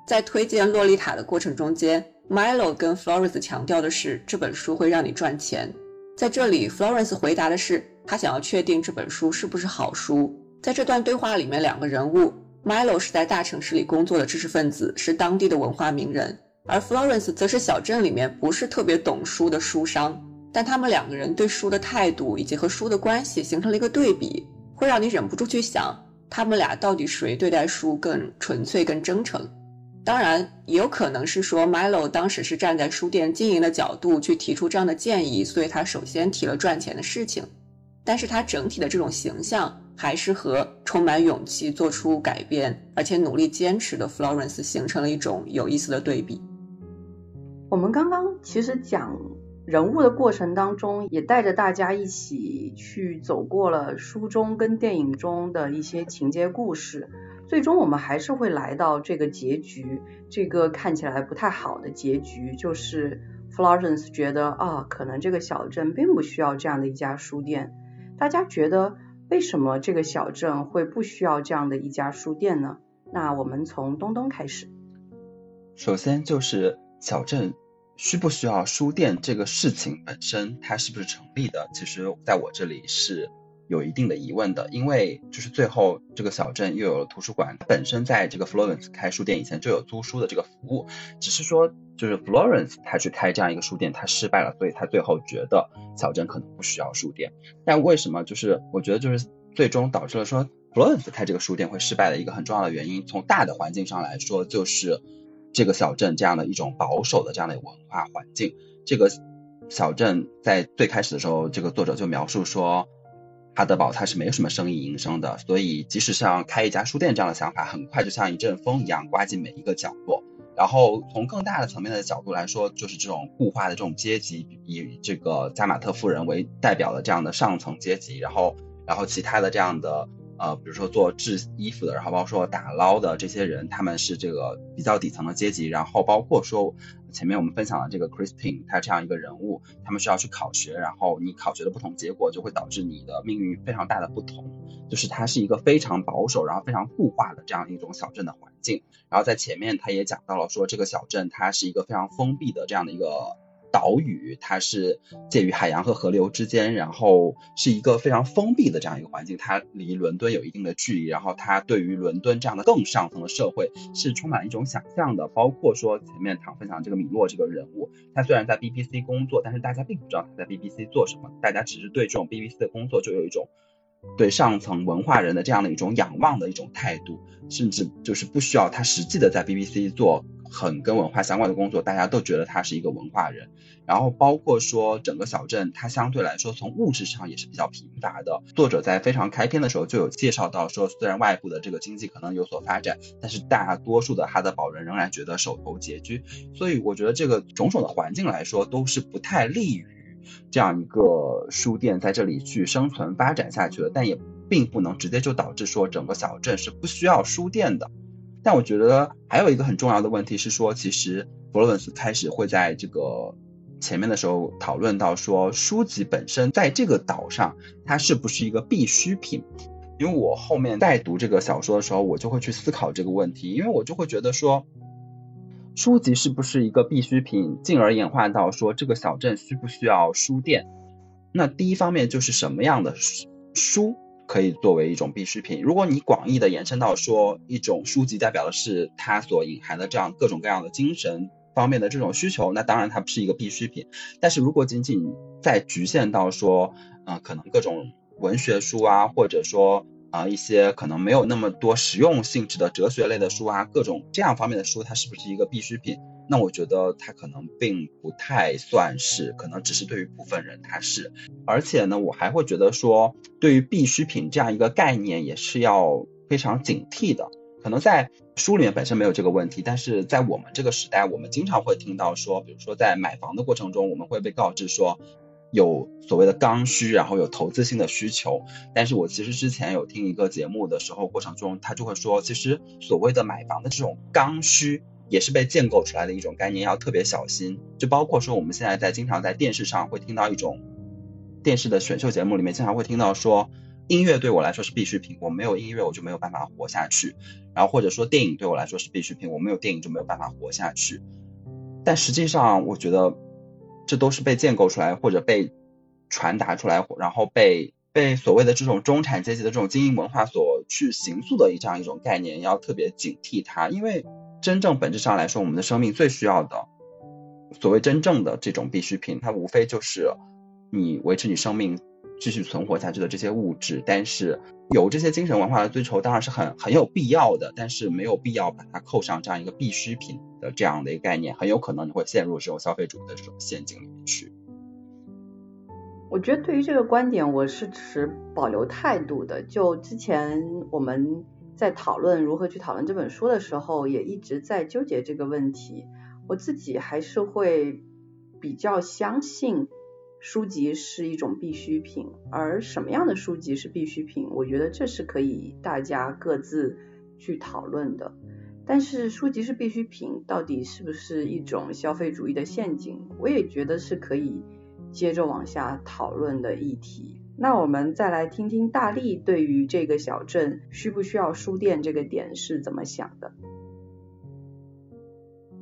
在推荐《洛丽塔》的过程中间，Milo 跟 Florence 强调的是这本书会让你赚钱，在这里，Florence 回答的是他想要确定这本书是不是好书。在这段对话里面，两个人物，Milo 是在大城市里工作的知识分子，是当地的文化名人，而 Florence 则是小镇里面不是特别懂书的书商。但他们两个人对书的态度以及和书的关系形成了一个对比，会让你忍不住去想，他们俩到底谁对待书更纯粹、更真诚？当然，也有可能是说 Milo 当时是站在书店经营的角度去提出这样的建议，所以他首先提了赚钱的事情。但是他整体的这种形象。还是和充满勇气做出改变，而且努力坚持的 Florence 形成了一种有意思的对比。我们刚刚其实讲人物的过程当中，也带着大家一起去走过了书中跟电影中的一些情节故事，最终我们还是会来到这个结局，这个看起来不太好的结局，就是 Florence 觉得啊，可能这个小镇并不需要这样的一家书店，大家觉得。为什么这个小镇会不需要这样的一家书店呢？那我们从东东开始。首先就是小镇需不需要书店这个事情本身，它是不是成立的？其实在我这里是。有一定的疑问的，因为就是最后这个小镇又有了图书馆，本身在这个 Florence 开书店以前就有租书的这个服务，只是说就是 Florence 他去开这样一个书店，他失败了，所以他最后觉得小镇可能不需要书店。但为什么就是我觉得就是最终导致了说 Florence 开这个书店会失败的一个很重要的原因，从大的环境上来说，就是这个小镇这样的一种保守的这样的文化环境。这个小镇在最开始的时候，这个作者就描述说。哈德堡它是没有什么生意营生的，所以即使像开一家书店这样的想法，很快就像一阵风一样刮进每一个角落。然后从更大的层面的角度来说，就是这种固化的这种阶级，以这个加马特夫人为代表的这样的上层阶级，然后然后其他的这样的呃，比如说做制衣服的，然后包括说打捞的这些人，他们是这个比较底层的阶级，然后包括说。前面我们分享了这个 Christine，她这样一个人物，他们需要去考学，然后你考学的不同结果就会导致你的命运非常大的不同。就是它是一个非常保守，然后非常固化的这样一种小镇的环境。然后在前面他也讲到了说，这个小镇它是一个非常封闭的这样的一个。岛屿，它是介于海洋和河流之间，然后是一个非常封闭的这样一个环境。它离伦敦有一定的距离，然后它对于伦敦这样的更上层的社会是充满一种想象的。包括说前面唐分享这个米洛这个人物，他虽然在 BBC 工作，但是大家并不知道他在 BBC 做什么，大家只是对这种 BBC 的工作就有一种对上层文化人的这样的一种仰望的一种态度，甚至就是不需要他实际的在 BBC 做很跟文化相关的工作，大家都觉得他是一个文化人。然后包括说整个小镇，它相对来说从物质上也是比较贫乏的。作者在非常开篇的时候就有介绍到说，虽然外部的这个经济可能有所发展，但是大多数的哈德堡人仍然觉得手头拮据。所以我觉得这个种种的环境来说，都是不太利于这样一个书店在这里去生存发展下去了。但也并不能直接就导致说整个小镇是不需要书店的。但我觉得还有一个很重要的问题是说，其实佛罗伦斯开始会在这个。前面的时候讨论到说，书籍本身在这个岛上，它是不是一个必需品？因为我后面在读这个小说的时候，我就会去思考这个问题，因为我就会觉得说，书籍是不是一个必需品，进而演化到说这个小镇需不需要书店？那第一方面就是什么样的书可以作为一种必需品？如果你广义的延伸到说，一种书籍代表的是它所隐含的这样各种各样的精神。方面的这种需求，那当然它不是一个必需品。但是如果仅仅在局限到说，嗯，可能各种文学书啊，或者说啊一些可能没有那么多实用性质的哲学类的书啊，各种这样方面的书，它是不是一个必需品？那我觉得它可能并不太算是，可能只是对于部分人它是。而且呢，我还会觉得说，对于必需品这样一个概念，也是要非常警惕的。可能在书里面本身没有这个问题，但是在我们这个时代，我们经常会听到说，比如说在买房的过程中，我们会被告知说有所谓的刚需，然后有投资性的需求。但是我其实之前有听一个节目的时候，过程中他就会说，其实所谓的买房的这种刚需，也是被建构出来的一种概念，要特别小心。就包括说我们现在在经常在电视上会听到一种电视的选秀节目里面，经常会听到说。音乐对我来说是必需品，我没有音乐我就没有办法活下去。然后或者说电影对我来说是必需品，我没有电影就没有办法活下去。但实际上，我觉得这都是被建构出来或者被传达出来，然后被被所谓的这种中产阶级的这种精英文化所去形塑的一这样一种概念，要特别警惕它。因为真正本质上来说，我们的生命最需要的所谓真正的这种必需品，它无非就是你维持你生命。继续存活下去的这些物质，但是有这些精神文化的追求当然是很很有必要的，但是没有必要把它扣上这样一个必需品的这样的一个概念，很有可能你会陷入这种消费主义的这种陷阱里面去。我觉得对于这个观点，我是持保留态度的。就之前我们在讨论如何去讨论这本书的时候，也一直在纠结这个问题。我自己还是会比较相信。书籍是一种必需品，而什么样的书籍是必需品？我觉得这是可以大家各自去讨论的。但是书籍是必需品，到底是不是一种消费主义的陷阱？我也觉得是可以接着往下讨论的议题。那我们再来听听大力对于这个小镇需不需要书店这个点是怎么想的？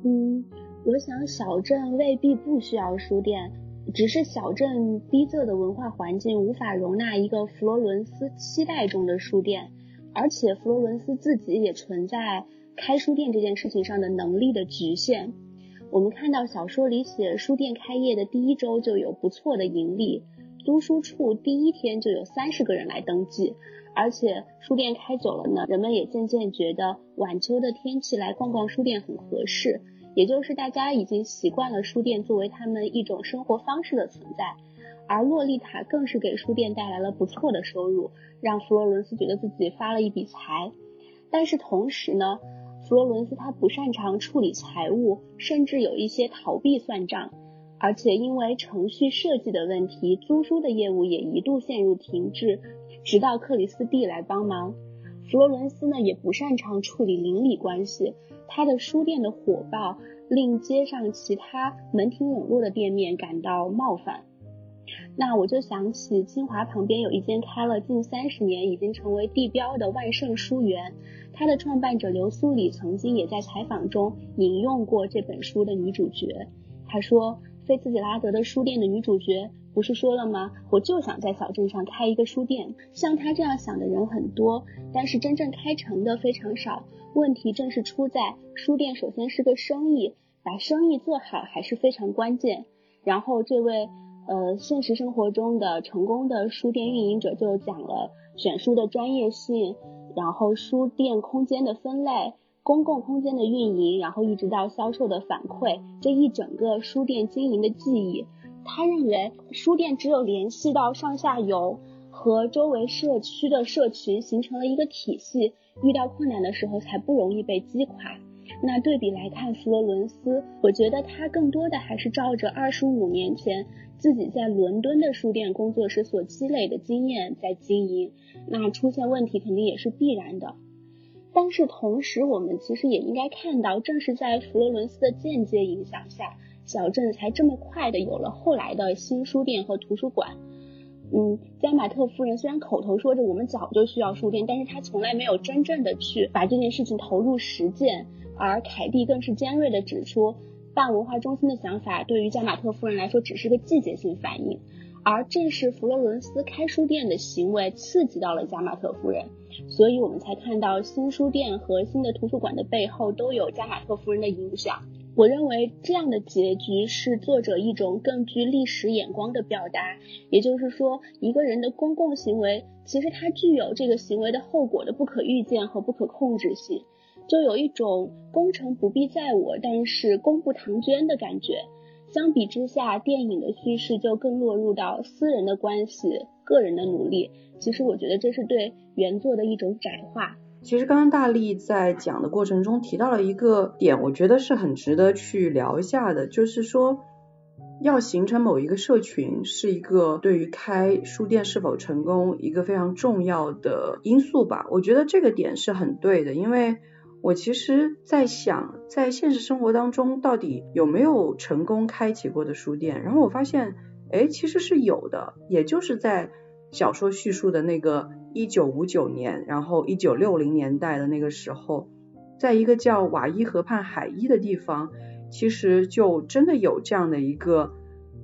嗯，我想小镇未必不需要书店。只是小镇逼仄的文化环境无法容纳一个佛罗伦斯期待中的书店，而且佛罗伦斯自己也存在开书店这件事情上的能力的局限。我们看到小说里写，书店开业的第一周就有不错的盈利，租书处第一天就有三十个人来登记，而且书店开久了呢，人们也渐渐觉得晚秋的天气来逛逛书店很合适。也就是大家已经习惯了书店作为他们一种生活方式的存在，而洛丽塔更是给书店带来了不错的收入，让弗罗伦斯觉得自己发了一笔财。但是同时呢，弗罗伦斯他不擅长处理财务，甚至有一些逃避算账，而且因为程序设计的问题，租书的业务也一度陷入停滞，直到克里斯蒂来帮忙。弗罗伦斯呢也不擅长处理邻里关系。他的书店的火爆令街上其他门庭冷落的店面感到冒犯。那我就想起清华旁边有一间开了近三十年、已经成为地标的万盛书园，它的创办者刘苏里曾经也在采访中引用过这本书的女主角。他说：“菲茨杰拉德的书店的女主角不是说了吗？我就想在小镇上开一个书店。像他这样想的人很多，但是真正开成的非常少。”问题正是出在书店首先是个生意，把生意做好还是非常关键。然后这位呃，现实生活中的成功的书店运营者就讲了选书的专业性，然后书店空间的分类。公共空间的运营，然后一直到销售的反馈，这一整个书店经营的记忆，他认为书店只有联系到上下游和周围社区的社群，形成了一个体系，遇到困难的时候才不容易被击垮。那对比来看，佛罗伦斯，我觉得他更多的还是照着二十五年前自己在伦敦的书店工作时所积累的经验在经营，那出现问题肯定也是必然的。但是同时，我们其实也应该看到，正是在佛罗伦斯的间接影响下，小镇才这么快的有了后来的新书店和图书馆。嗯，加马特夫人虽然口头说着我们早就需要书店，但是她从来没有真正的去把这件事情投入实践。而凯蒂更是尖锐的指出，办文化中心的想法对于加马特夫人来说只是个季节性反应。而正是佛罗伦斯开书店的行为刺激到了加马特夫人，所以我们才看到新书店和新的图书馆的背后都有加马特夫人的影响。我认为这样的结局是作者一种更具历史眼光的表达，也就是说，一个人的公共行为其实它具有这个行为的后果的不可预见和不可控制性，就有一种功成不必在我，但是功不唐捐的感觉。相比之下，电影的叙事就更落入到私人的关系、个人的努力。其实我觉得这是对原作的一种窄化。其实刚刚大力在讲的过程中提到了一个点，我觉得是很值得去聊一下的，就是说要形成某一个社群，是一个对于开书店是否成功一个非常重要的因素吧。我觉得这个点是很对的，因为。我其实在想，在现实生活当中，到底有没有成功开启过的书店？然后我发现，哎，其实是有的。也就是在小说叙述的那个一九五九年，然后一九六零年代的那个时候，在一个叫瓦伊河畔海伊的地方，其实就真的有这样的一个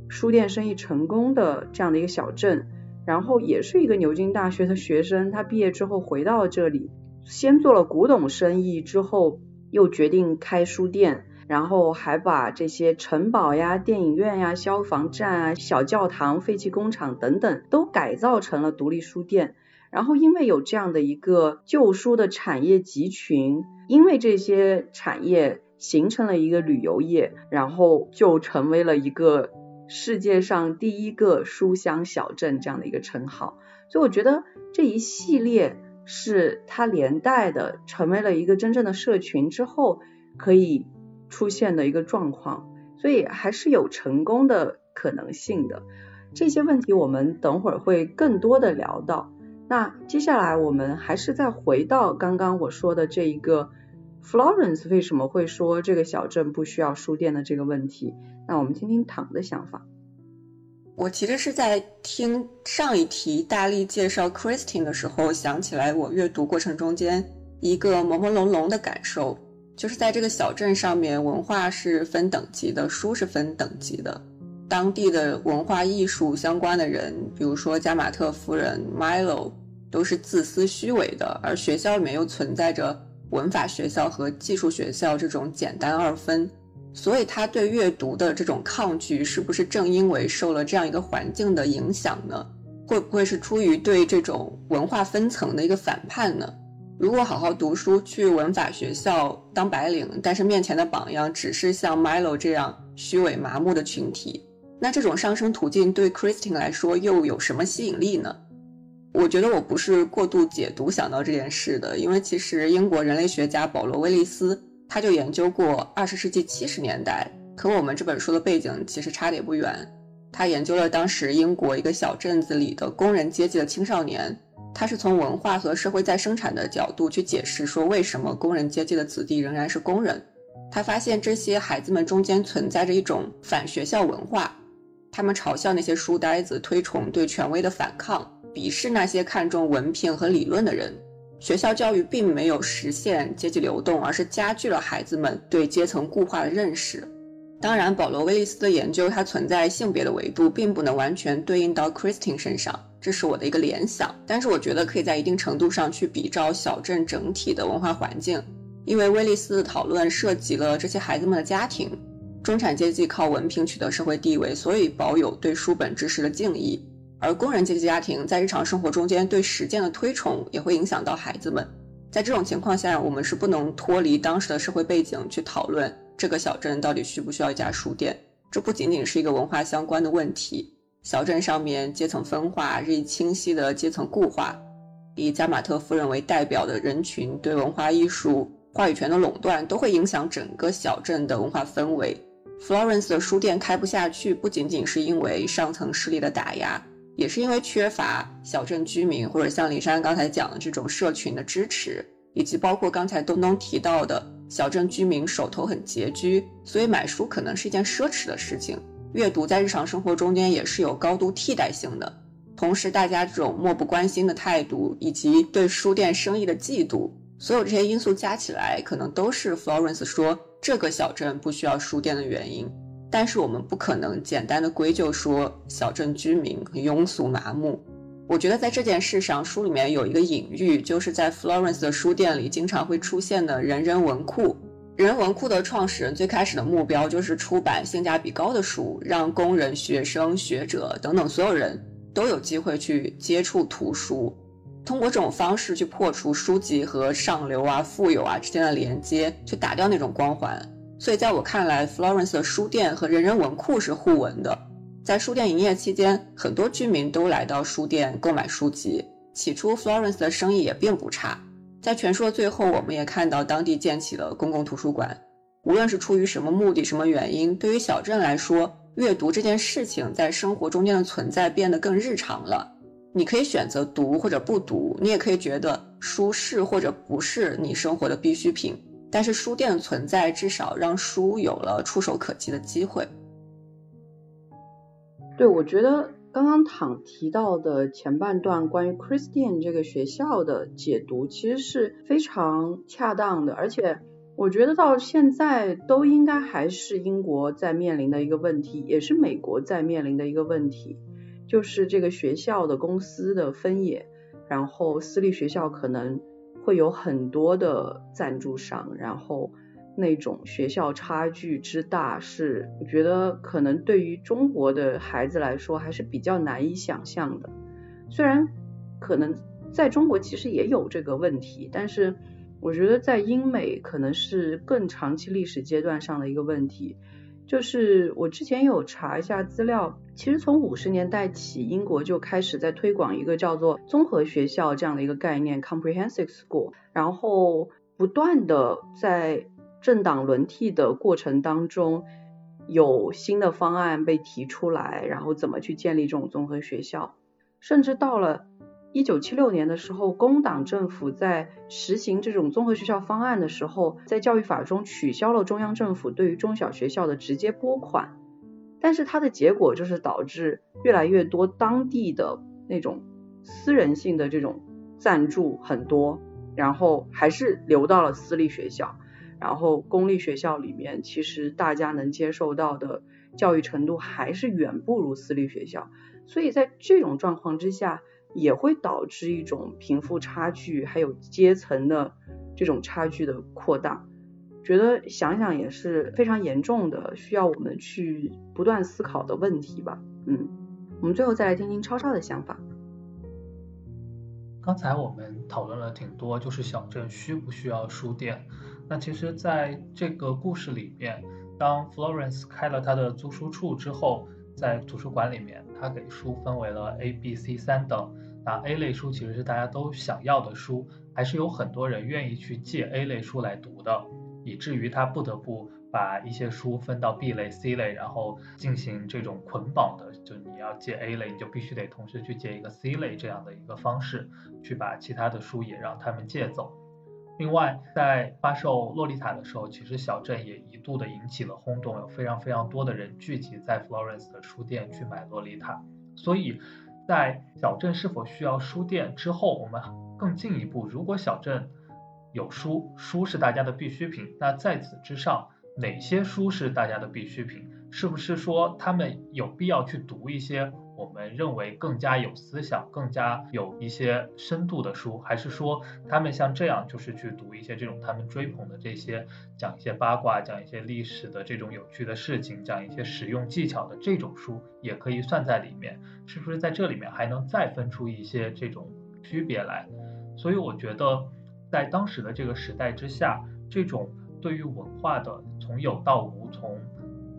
书店生意成功的这样的一个小镇。然后也是一个牛津大学的学生，他毕业之后回到了这里。先做了古董生意之后，又决定开书店，然后还把这些城堡呀、电影院呀、消防站啊、小教堂、废弃工厂等等都改造成了独立书店。然后因为有这样的一个旧书的产业集群，因为这些产业形成了一个旅游业，然后就成为了一个世界上第一个书香小镇这样的一个称号。所以我觉得这一系列。是它连带的成为了一个真正的社群之后可以出现的一个状况，所以还是有成功的可能性的。这些问题我们等会儿会更多的聊到。那接下来我们还是再回到刚刚我说的这一个 Florence 为什么会说这个小镇不需要书店的这个问题。那我们听听唐的想法。我其实是在听上一题大力介绍 Christine 的时候，想起来我阅读过程中间一个朦朦胧胧的感受，就是在这个小镇上面，文化是分等级的，书是分等级的。当地的文化艺术相关的人，比如说加马特夫人 Milo，都是自私虚伪的，而学校里面又存在着文法学校和技术学校这种简单二分。所以他对阅读的这种抗拒，是不是正因为受了这样一个环境的影响呢？会不会是出于对这种文化分层的一个反叛呢？如果好好读书，去文法学校当白领，但是面前的榜样只是像 Milo 这样虚伪麻木的群体，那这种上升途径对 Christine 来说又有什么吸引力呢？我觉得我不是过度解读想到这件事的，因为其实英国人类学家保罗·威利斯。他就研究过二十世纪七十年代，和我们这本书的背景其实差得也不远。他研究了当时英国一个小镇子里的工人阶级的青少年，他是从文化和社会再生产的角度去解释说为什么工人阶级的子弟仍然是工人。他发现这些孩子们中间存在着一种反学校文化，他们嘲笑那些书呆子，推崇对权威的反抗，鄙视那些看重文凭和理论的人。学校教育并没有实现阶级流动，而是加剧了孩子们对阶层固化的认识。当然，保罗·威利斯的研究它存在性别的维度，并不能完全对应到 Christine 身上，这是我的一个联想。但是我觉得可以在一定程度上去比照小镇整体的文化环境，因为威利斯的讨论涉及了这些孩子们的家庭。中产阶级靠文凭取得社会地位，所以保有对书本知识的敬意；而工人阶级家庭在日常生活中间对实践的推崇，也会影响到孩子们。在这种情况下，我们是不能脱离当时的社会背景去讨论这个小镇到底需不需要一家书店。这不仅仅是一个文化相关的问题，小镇上面阶层分化日益清晰的阶层固化，以加马特夫人为代表的人群对文化艺术话语权的垄断，都会影响整个小镇的文化氛围。Florence 的书店开不下去，不仅仅是因为上层势力的打压，也是因为缺乏小镇居民或者像李珊刚才讲的这种社群的支持，以及包括刚才东东提到的小镇居民手头很拮据，所以买书可能是一件奢侈的事情。阅读在日常生活中间也是有高度替代性的。同时，大家这种漠不关心的态度，以及对书店生意的嫉妒，所有这些因素加起来，可能都是 Florence 说。这个小镇不需要书店的原因，但是我们不可能简单的归咎说小镇居民庸俗麻木。我觉得在这件事上，书里面有一个隐喻，就是在 Florence 的书店里经常会出现的人人文库。人文库的创始人最开始的目标就是出版性价比高的书，让工人、学生、学者等等所有人都有机会去接触图书。通过这种方式去破除书籍和上流啊、富有啊之间的连接，去打掉那种光环。所以在我看来，Florence 的书店和人人文库是互文的。在书店营业期间，很多居民都来到书店购买书籍。起初，Florence 的生意也并不差。在全书的最后，我们也看到当地建起了公共图书馆。无论是出于什么目的、什么原因，对于小镇来说，阅读这件事情在生活中间的存在变得更日常了。你可以选择读或者不读，你也可以觉得书是或者不是你生活的必需品。但是书店的存在至少让书有了触手可及的机会。对，我觉得刚刚躺提到的前半段关于 Christian 这个学校的解读，其实是非常恰当的，而且我觉得到现在都应该还是英国在面临的一个问题，也是美国在面临的一个问题。就是这个学校的公司的分野，然后私立学校可能会有很多的赞助商，然后那种学校差距之大，是我觉得可能对于中国的孩子来说还是比较难以想象的。虽然可能在中国其实也有这个问题，但是我觉得在英美可能是更长期历史阶段上的一个问题。就是我之前有查一下资料，其实从五十年代起，英国就开始在推广一个叫做综合学校这样的一个概念 （comprehensive school），然后不断的在政党轮替的过程当中，有新的方案被提出来，然后怎么去建立这种综合学校，甚至到了。一九七六年的时候，工党政府在实行这种综合学校方案的时候，在教育法中取消了中央政府对于中小学校的直接拨款，但是它的结果就是导致越来越多当地的那种私人性的这种赞助很多，然后还是流到了私立学校，然后公立学校里面其实大家能接受到的教育程度还是远不如私立学校，所以在这种状况之下。也会导致一种贫富差距，还有阶层的这种差距的扩大。觉得想想也是非常严重的，需要我们去不断思考的问题吧。嗯，我们最后再来听听超超的想法。刚才我们讨论了挺多，就是小镇需不需要书店？那其实在这个故事里面，当 Florence 开了他的租书处之后，在图书馆里面，他给书分为了 A、B、C 三等。那 A 类书其实是大家都想要的书，还是有很多人愿意去借 A 类书来读的，以至于他不得不把一些书分到 B 类、C 类，然后进行这种捆绑的，就你要借 A 类，你就必须得同时去借一个 C 类这样的一个方式，去把其他的书也让他们借走。另外，在发售《洛丽塔》的时候，其实小镇也一度的引起了轰动，有非常非常多的人聚集在 Florence 的书店去买《洛丽塔》，所以。在小镇是否需要书店之后，我们更进一步，如果小镇有书，书是大家的必需品，那在此之上，哪些书是大家的必需品？是不是说他们有必要去读一些我们认为更加有思想、更加有一些深度的书，还是说他们像这样就是去读一些这种他们追捧的这些讲一些八卦、讲一些历史的这种有趣的事情、讲一些实用技巧的这种书也可以算在里面？是不是在这里面还能再分出一些这种区别来？所以我觉得在当时的这个时代之下，这种对于文化的从有到无，从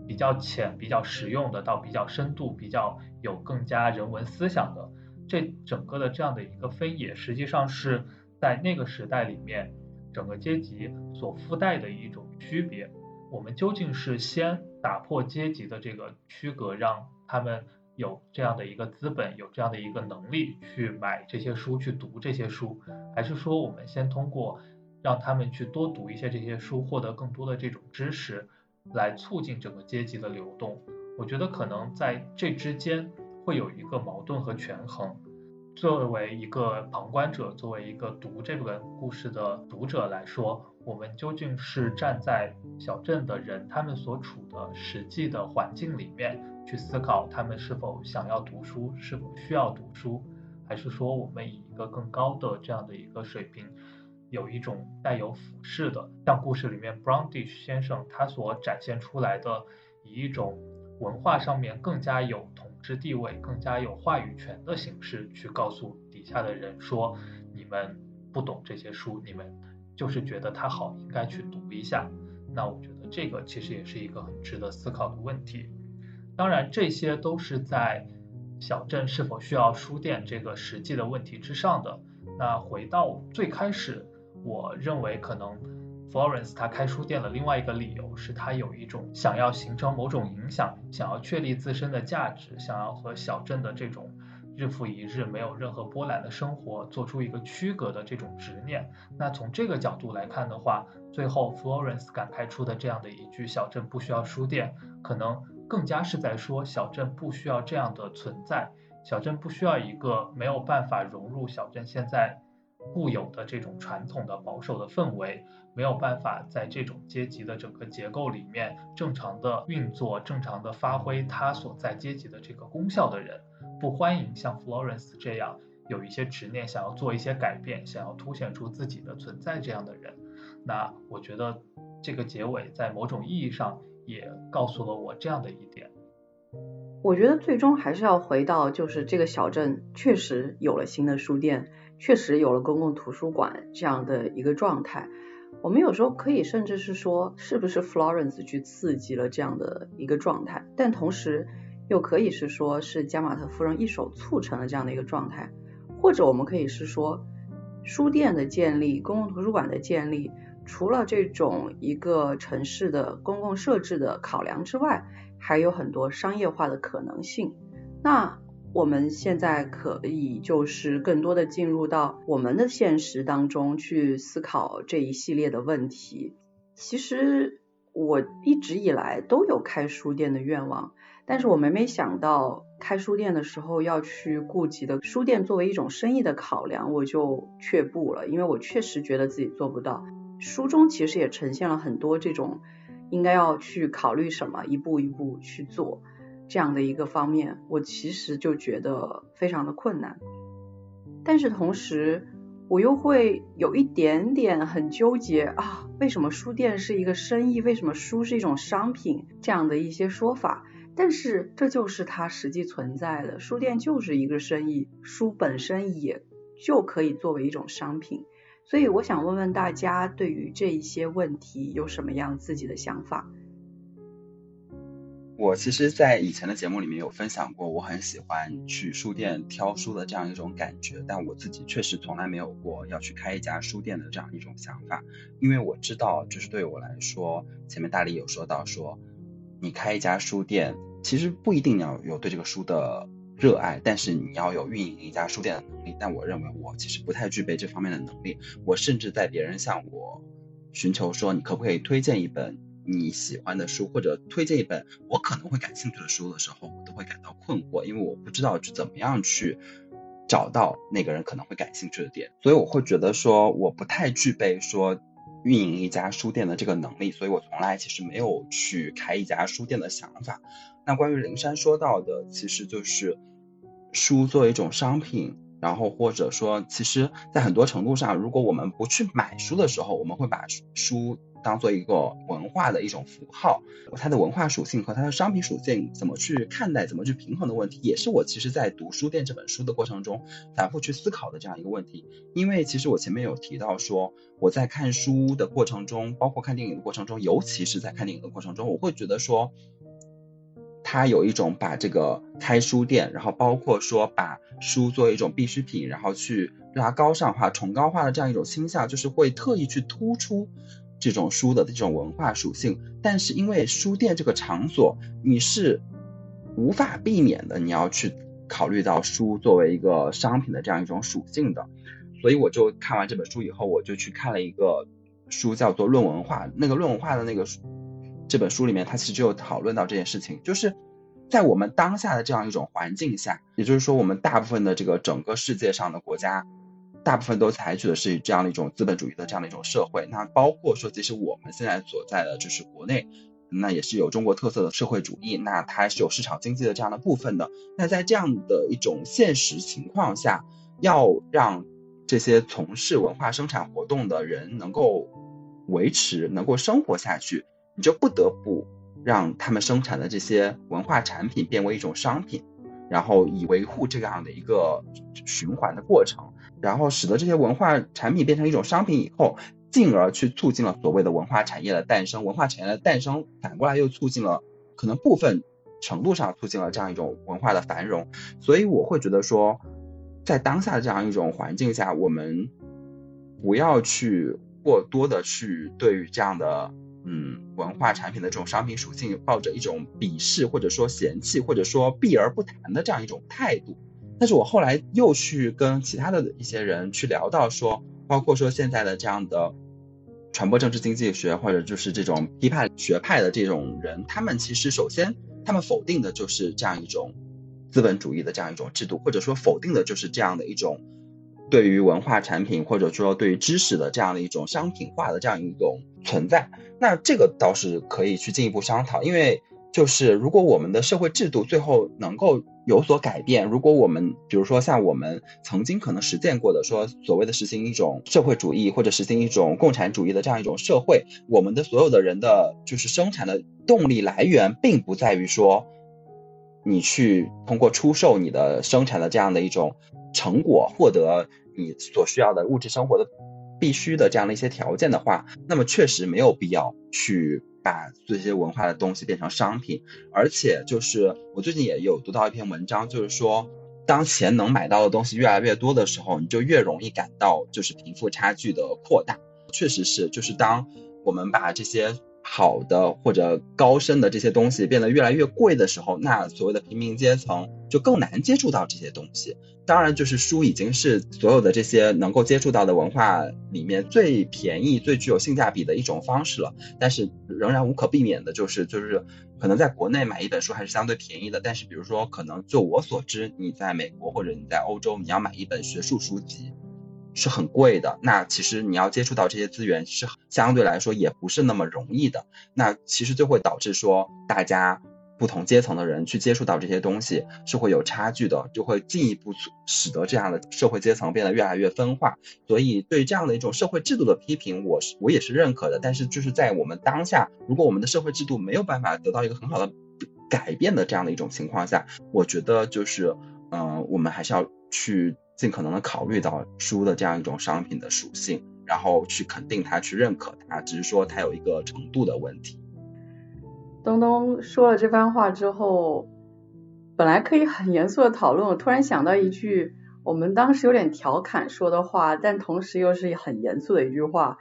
比较浅、比较实用的到比较深度、比较有更加人文思想的，这整个的这样的一个分野，实际上是在那个时代里面整个阶级所附带的一种区别。我们究竟是先打破阶级的这个区隔，让他们有这样的一个资本，有这样的一个能力去买这些书、去读这些书，还是说我们先通过让他们去多读一些这些书，获得更多的这种知识？来促进整个阶级的流动，我觉得可能在这之间会有一个矛盾和权衡。作为一个旁观者，作为一个读这本故事的读者来说，我们究竟是站在小镇的人他们所处的实际的环境里面去思考他们是否想要读书，是否需要读书，还是说我们以一个更高的这样的一个水平？有一种带有俯视的，像故事里面 Brownish 先生他所展现出来的，以一种文化上面更加有统治地位、更加有话语权的形式去告诉底下的人说：你们不懂这些书，你们就是觉得它好，应该去读一下。那我觉得这个其实也是一个很值得思考的问题。当然，这些都是在小镇是否需要书店这个实际的问题之上的。那回到最开始。我认为可能 Florence 他开书店的另外一个理由是他有一种想要形成某种影响，想要确立自身的价值，想要和小镇的这种日复一日没有任何波澜的生活做出一个区隔的这种执念。那从这个角度来看的话，最后 Florence 敢开出的这样的一句“小镇不需要书店”，可能更加是在说小镇不需要这样的存在，小镇不需要一个没有办法融入小镇现在。固有的这种传统的保守的氛围，没有办法在这种阶级的整个结构里面正常的运作、正常的发挥它所在阶级的这个功效的人，不欢迎像 Florence 这样有一些执念、想要做一些改变、想要凸显出自己的存在这样的人。那我觉得这个结尾在某种意义上也告诉了我这样的一点。我觉得最终还是要回到，就是这个小镇确实有了新的书店。确实有了公共图书馆这样的一个状态，我们有时候可以甚至是说，是不是 Florence 去刺激了这样的一个状态？但同时又可以是说，是加马特夫人一手促成了这样的一个状态，或者我们可以是说，书店的建立、公共图书馆的建立，除了这种一个城市的公共设置的考量之外，还有很多商业化的可能性。那我们现在可以就是更多的进入到我们的现实当中去思考这一系列的问题。其实我一直以来都有开书店的愿望，但是我每每想到开书店的时候要去顾及的书店作为一种生意的考量，我就却步了，因为我确实觉得自己做不到。书中其实也呈现了很多这种应该要去考虑什么，一步一步去做。这样的一个方面，我其实就觉得非常的困难，但是同时我又会有一点点很纠结啊，为什么书店是一个生意？为什么书是一种商品？这样的一些说法，但是这就是它实际存在的，书店就是一个生意，书本身也就可以作为一种商品，所以我想问问大家，对于这一些问题有什么样自己的想法？我其实，在以前的节目里面有分享过，我很喜欢去书店挑书的这样一种感觉，但我自己确实从来没有过要去开一家书店的这样一种想法，因为我知道，就是对我来说，前面大力有说到说，你开一家书店，其实不一定要有对这个书的热爱，但是你要有运营一家书店的能力。但我认为我其实不太具备这方面的能力，我甚至在别人向我寻求说，你可不可以推荐一本。你喜欢的书，或者推荐一本我可能会感兴趣的书的时候，我都会感到困惑，因为我不知道去怎么样去找到那个人可能会感兴趣的点，所以我会觉得说我不太具备说运营一家书店的这个能力，所以我从来其实没有去开一家书店的想法。那关于灵山说到的，其实就是书作为一种商品，然后或者说，其实在很多程度上，如果我们不去买书的时候，我们会把书。当做一个文化的一种符号，它的文化属性和它的商品属性怎么去看待、怎么去平衡的问题，也是我其实在读书店这本书的过程中反复去思考的这样一个问题。因为其实我前面有提到说，我在看书的过程中，包括看电影的过程中，尤其是在看电影的过程中，我会觉得说，它有一种把这个开书店，然后包括说把书作为一种必需品，然后去拉高尚化、崇高化的这样一种倾向，就是会特意去突出。这种书的这种文化属性，但是因为书店这个场所，你是无法避免的，你要去考虑到书作为一个商品的这样一种属性的，所以我就看完这本书以后，我就去看了一个书，叫做《论文化》。那个《论文化》的那个这本书里面，它其实就讨论到这件事情，就是在我们当下的这样一种环境下，也就是说，我们大部分的这个整个世界上的国家。大部分都采取的是这样的一种资本主义的这样的一种社会，那包括说，其实我们现在所在的就是国内，那也是有中国特色的社会主义，那它是有市场经济的这样的部分的。那在这样的一种现实情况下，要让这些从事文化生产活动的人能够维持、能够生活下去，你就不得不让他们生产的这些文化产品变为一种商品，然后以维护这样的一个循环的过程。然后使得这些文化产品变成一种商品以后，进而去促进了所谓的文化产业的诞生。文化产业的诞生，反过来又促进了可能部分程度上促进了这样一种文化的繁荣。所以我会觉得说，在当下的这样一种环境下，我们不要去过多的去对于这样的嗯文化产品的这种商品属性抱着一种鄙视或者说嫌弃或者说避而不谈的这样一种态度。但是我后来又去跟其他的一些人去聊到说，包括说现在的这样的传播政治经济学或者就是这种批判学派的这种人，他们其实首先他们否定的就是这样一种资本主义的这样一种制度，或者说否定的就是这样的一种对于文化产品或者说对于知识的这样的一种商品化的这样一种存在。那这个倒是可以去进一步商讨，因为。就是如果我们的社会制度最后能够有所改变，如果我们比如说像我们曾经可能实践过的，说所谓的实行一种社会主义或者实行一种共产主义的这样一种社会，我们的所有的人的就是生产的动力来源，并不在于说你去通过出售你的生产的这样的一种成果，获得你所需要的物质生活的必须的这样的一些条件的话，那么确实没有必要去。把这些文化的东西变成商品，而且就是我最近也有读到一篇文章，就是说，当钱能买到的东西越来越多的时候，你就越容易感到就是贫富差距的扩大。确实是，就是当我们把这些。好的或者高深的这些东西变得越来越贵的时候，那所谓的平民阶层就更难接触到这些东西。当然，就是书已经是所有的这些能够接触到的文化里面最便宜、最具有性价比的一种方式了。但是，仍然无可避免的就是，就是可能在国内买一本书还是相对便宜的。但是，比如说，可能就我所知，你在美国或者你在欧洲，你要买一本学术书籍。是很贵的，那其实你要接触到这些资源是相对来说也不是那么容易的，那其实就会导致说大家不同阶层的人去接触到这些东西是会有差距的，就会进一步使得这样的社会阶层变得越来越分化。所以对这样的一种社会制度的批评，我是我也是认可的。但是就是在我们当下，如果我们的社会制度没有办法得到一个很好的改变的这样的一种情况下，我觉得就是嗯，我们还是要去。尽可能的考虑到书的这样一种商品的属性，然后去肯定它，去认可它，只是说它有一个程度的问题。东东说了这番话之后，本来可以很严肃的讨论，突然想到一句我们当时有点调侃说的话，但同时又是很严肃的一句话，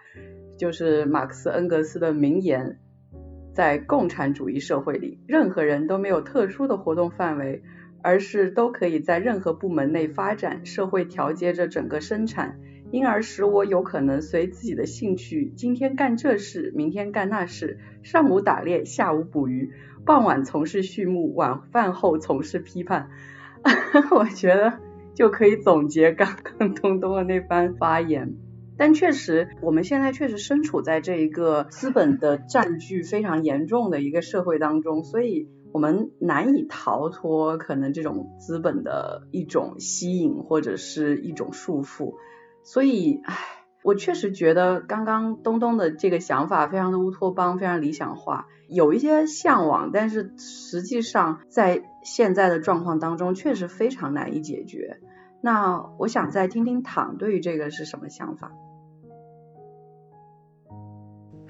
就是马克思恩格斯的名言：在共产主义社会里，任何人都没有特殊的活动范围。而是都可以在任何部门内发展，社会调节着整个生产，因而使我有可能随自己的兴趣，今天干这事，明天干那事，上午打猎，下午捕鱼，傍晚从事畜牧，晚饭后从事批判。我觉得就可以总结刚刚东东的那番发言。但确实，我们现在确实身处在这一个资本的占据非常严重的一个社会当中，所以。我们难以逃脱可能这种资本的一种吸引或者是一种束缚，所以，唉，我确实觉得刚刚东东的这个想法非常的乌托邦，非常理想化，有一些向往，但是实际上在现在的状况当中确实非常难以解决。那我想再听听躺对于这个是什么想法。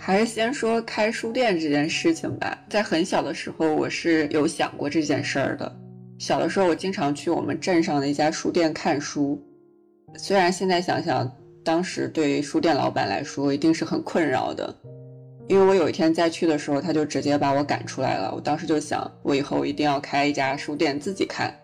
还是先说开书店这件事情吧。在很小的时候，我是有想过这件事儿的。小的时候，我经常去我们镇上的一家书店看书。虽然现在想想，当时对于书店老板来说一定是很困扰的，因为我有一天再去的时候，他就直接把我赶出来了。我当时就想，我以后一定要开一家书店自己看。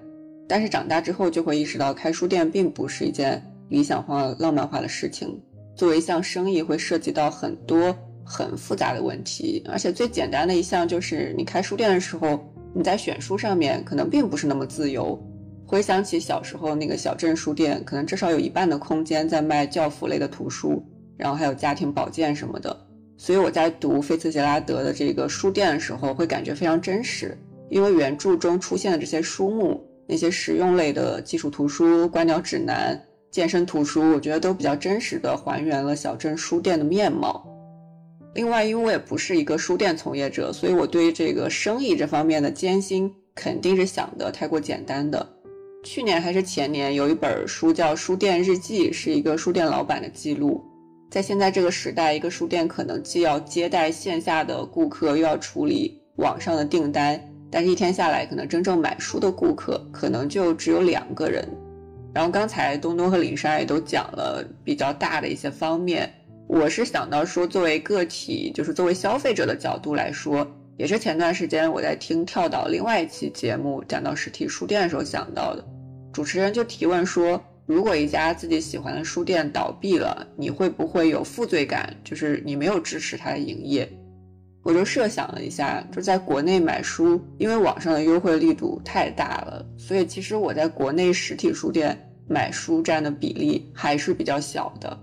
但是长大之后，就会意识到开书店并不是一件理想化、浪漫化的事情。作为一项生意，会涉及到很多。很复杂的问题，而且最简单的一项就是你开书店的时候，你在选书上面可能并不是那么自由。回想起小时候那个小镇书店，可能至少有一半的空间在卖教辅类的图书，然后还有家庭保健什么的。所以我在读菲茨杰拉德的这个书店的时候，会感觉非常真实，因为原著中出现的这些书目，那些实用类的技术图书、观鸟指南、健身图书，我觉得都比较真实的还原了小镇书店的面貌。另外，因为我也不是一个书店从业者，所以我对于这个生意这方面的艰辛肯定是想的太过简单的。去年还是前年，有一本书叫《书店日记》，是一个书店老板的记录。在现在这个时代，一个书店可能既要接待线下的顾客，又要处理网上的订单，但是一天下来，可能真正买书的顾客可能就只有两个人。然后刚才东东和林莎也都讲了比较大的一些方面。我是想到说，作为个体，就是作为消费者的角度来说，也是前段时间我在听跳岛另外一期节目讲到实体书店的时候想到的。主持人就提问说，如果一家自己喜欢的书店倒闭了，你会不会有负罪感？就是你没有支持它的营业。我就设想了一下，就在国内买书，因为网上的优惠力度太大了，所以其实我在国内实体书店买书占的比例还是比较小的。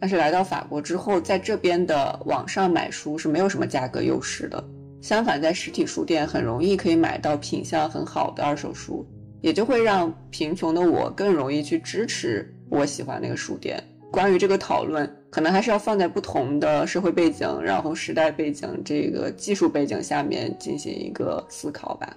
但是来到法国之后，在这边的网上买书是没有什么价格优势的。相反，在实体书店很容易可以买到品相很好的二手书，也就会让贫穷的我更容易去支持我喜欢那个书店。关于这个讨论，可能还是要放在不同的社会背景、然后时代背景、这个技术背景下面进行一个思考吧。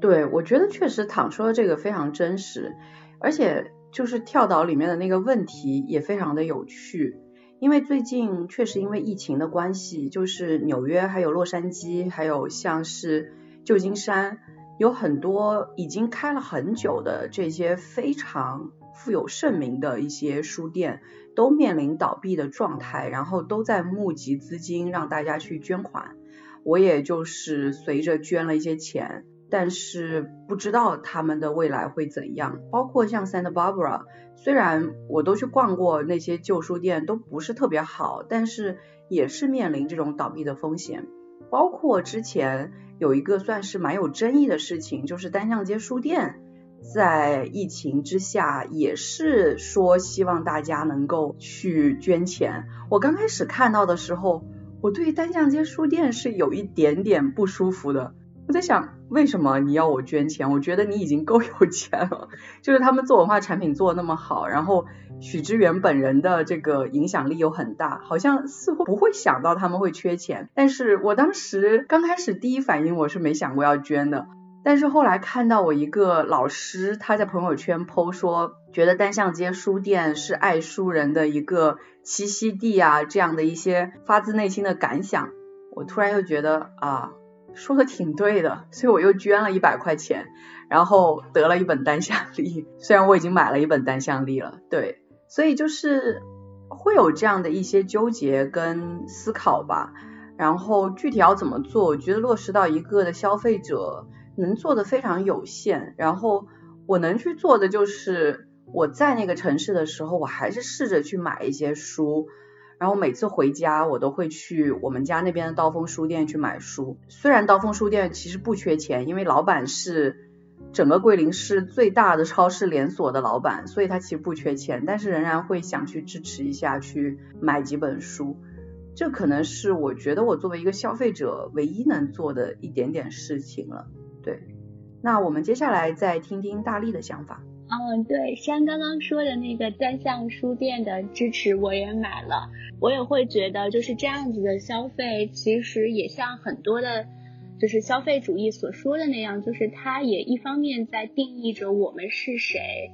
对，我觉得确实躺说的这个非常真实，而且。就是跳岛里面的那个问题也非常的有趣，因为最近确实因为疫情的关系，就是纽约还有洛杉矶，还有像是旧金山，有很多已经开了很久的这些非常富有盛名的一些书店，都面临倒闭的状态，然后都在募集资金让大家去捐款，我也就是随着捐了一些钱。但是不知道他们的未来会怎样，包括像 Santa Barbara，虽然我都去逛过那些旧书店，都不是特别好，但是也是面临这种倒闭的风险。包括之前有一个算是蛮有争议的事情，就是单向街书店在疫情之下也是说希望大家能够去捐钱。我刚开始看到的时候，我对单向街书店是有一点点不舒服的。我在想，为什么你要我捐钱？我觉得你已经够有钱了。就是他们做文化产品做的那么好，然后许知远本人的这个影响力又很大，好像似乎不会想到他们会缺钱。但是我当时刚开始第一反应我是没想过要捐的，但是后来看到我一个老师他在朋友圈 PO 说，觉得单向街书店是爱书人的一个栖息地啊，这样的一些发自内心的感想，我突然又觉得啊。说的挺对的，所以我又捐了一百块钱，然后得了一本单向历。虽然我已经买了一本单向历了，对，所以就是会有这样的一些纠结跟思考吧。然后具体要怎么做，我觉得落实到一个的消费者能做的非常有限。然后我能去做的就是我在那个城市的时候，我还是试着去买一些书。然后每次回家，我都会去我们家那边的刀锋书店去买书。虽然刀锋书店其实不缺钱，因为老板是整个桂林市最大的超市连锁的老板，所以他其实不缺钱，但是仍然会想去支持一下，去买几本书。这可能是我觉得我作为一个消费者唯一能做的一点点事情了。对，那我们接下来再听听大力的想法。嗯，对，像刚刚说的那个单向书店的支持，我也买了。我也会觉得，就是这样子的消费，其实也像很多的，就是消费主义所说的那样，就是它也一方面在定义着我们是谁。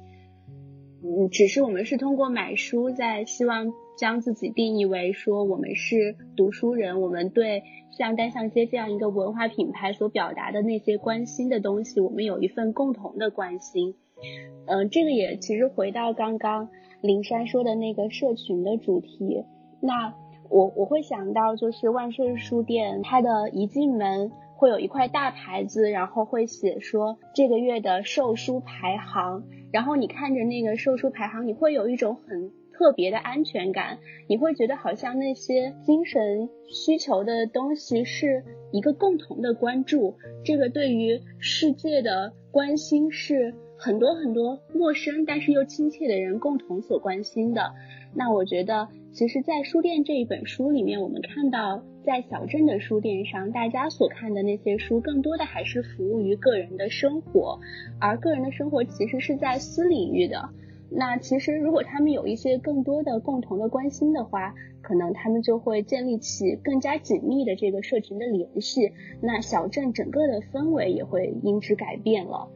嗯，只是我们是通过买书在希望将自己定义为说我们是读书人，我们对像单向街这样一个文化品牌所表达的那些关心的东西，我们有一份共同的关心。嗯，这个也其实回到刚刚灵山说的那个社群的主题，那我我会想到就是万盛书店，它的一进门会有一块大牌子，然后会写说这个月的售书排行。然后你看着那个售书排行，你会有一种很特别的安全感，你会觉得好像那些精神需求的东西是一个共同的关注，这个对于世界的关心是很多很多陌生但是又亲切的人共同所关心的。那我觉得，其实，在书店这一本书里面，我们看到。在小镇的书店上，大家所看的那些书，更多的还是服务于个人的生活，而个人的生活其实是在私领域的。那其实，如果他们有一些更多的共同的关心的话，可能他们就会建立起更加紧密的这个社群的联系。那小镇整个的氛围也会因之改变了。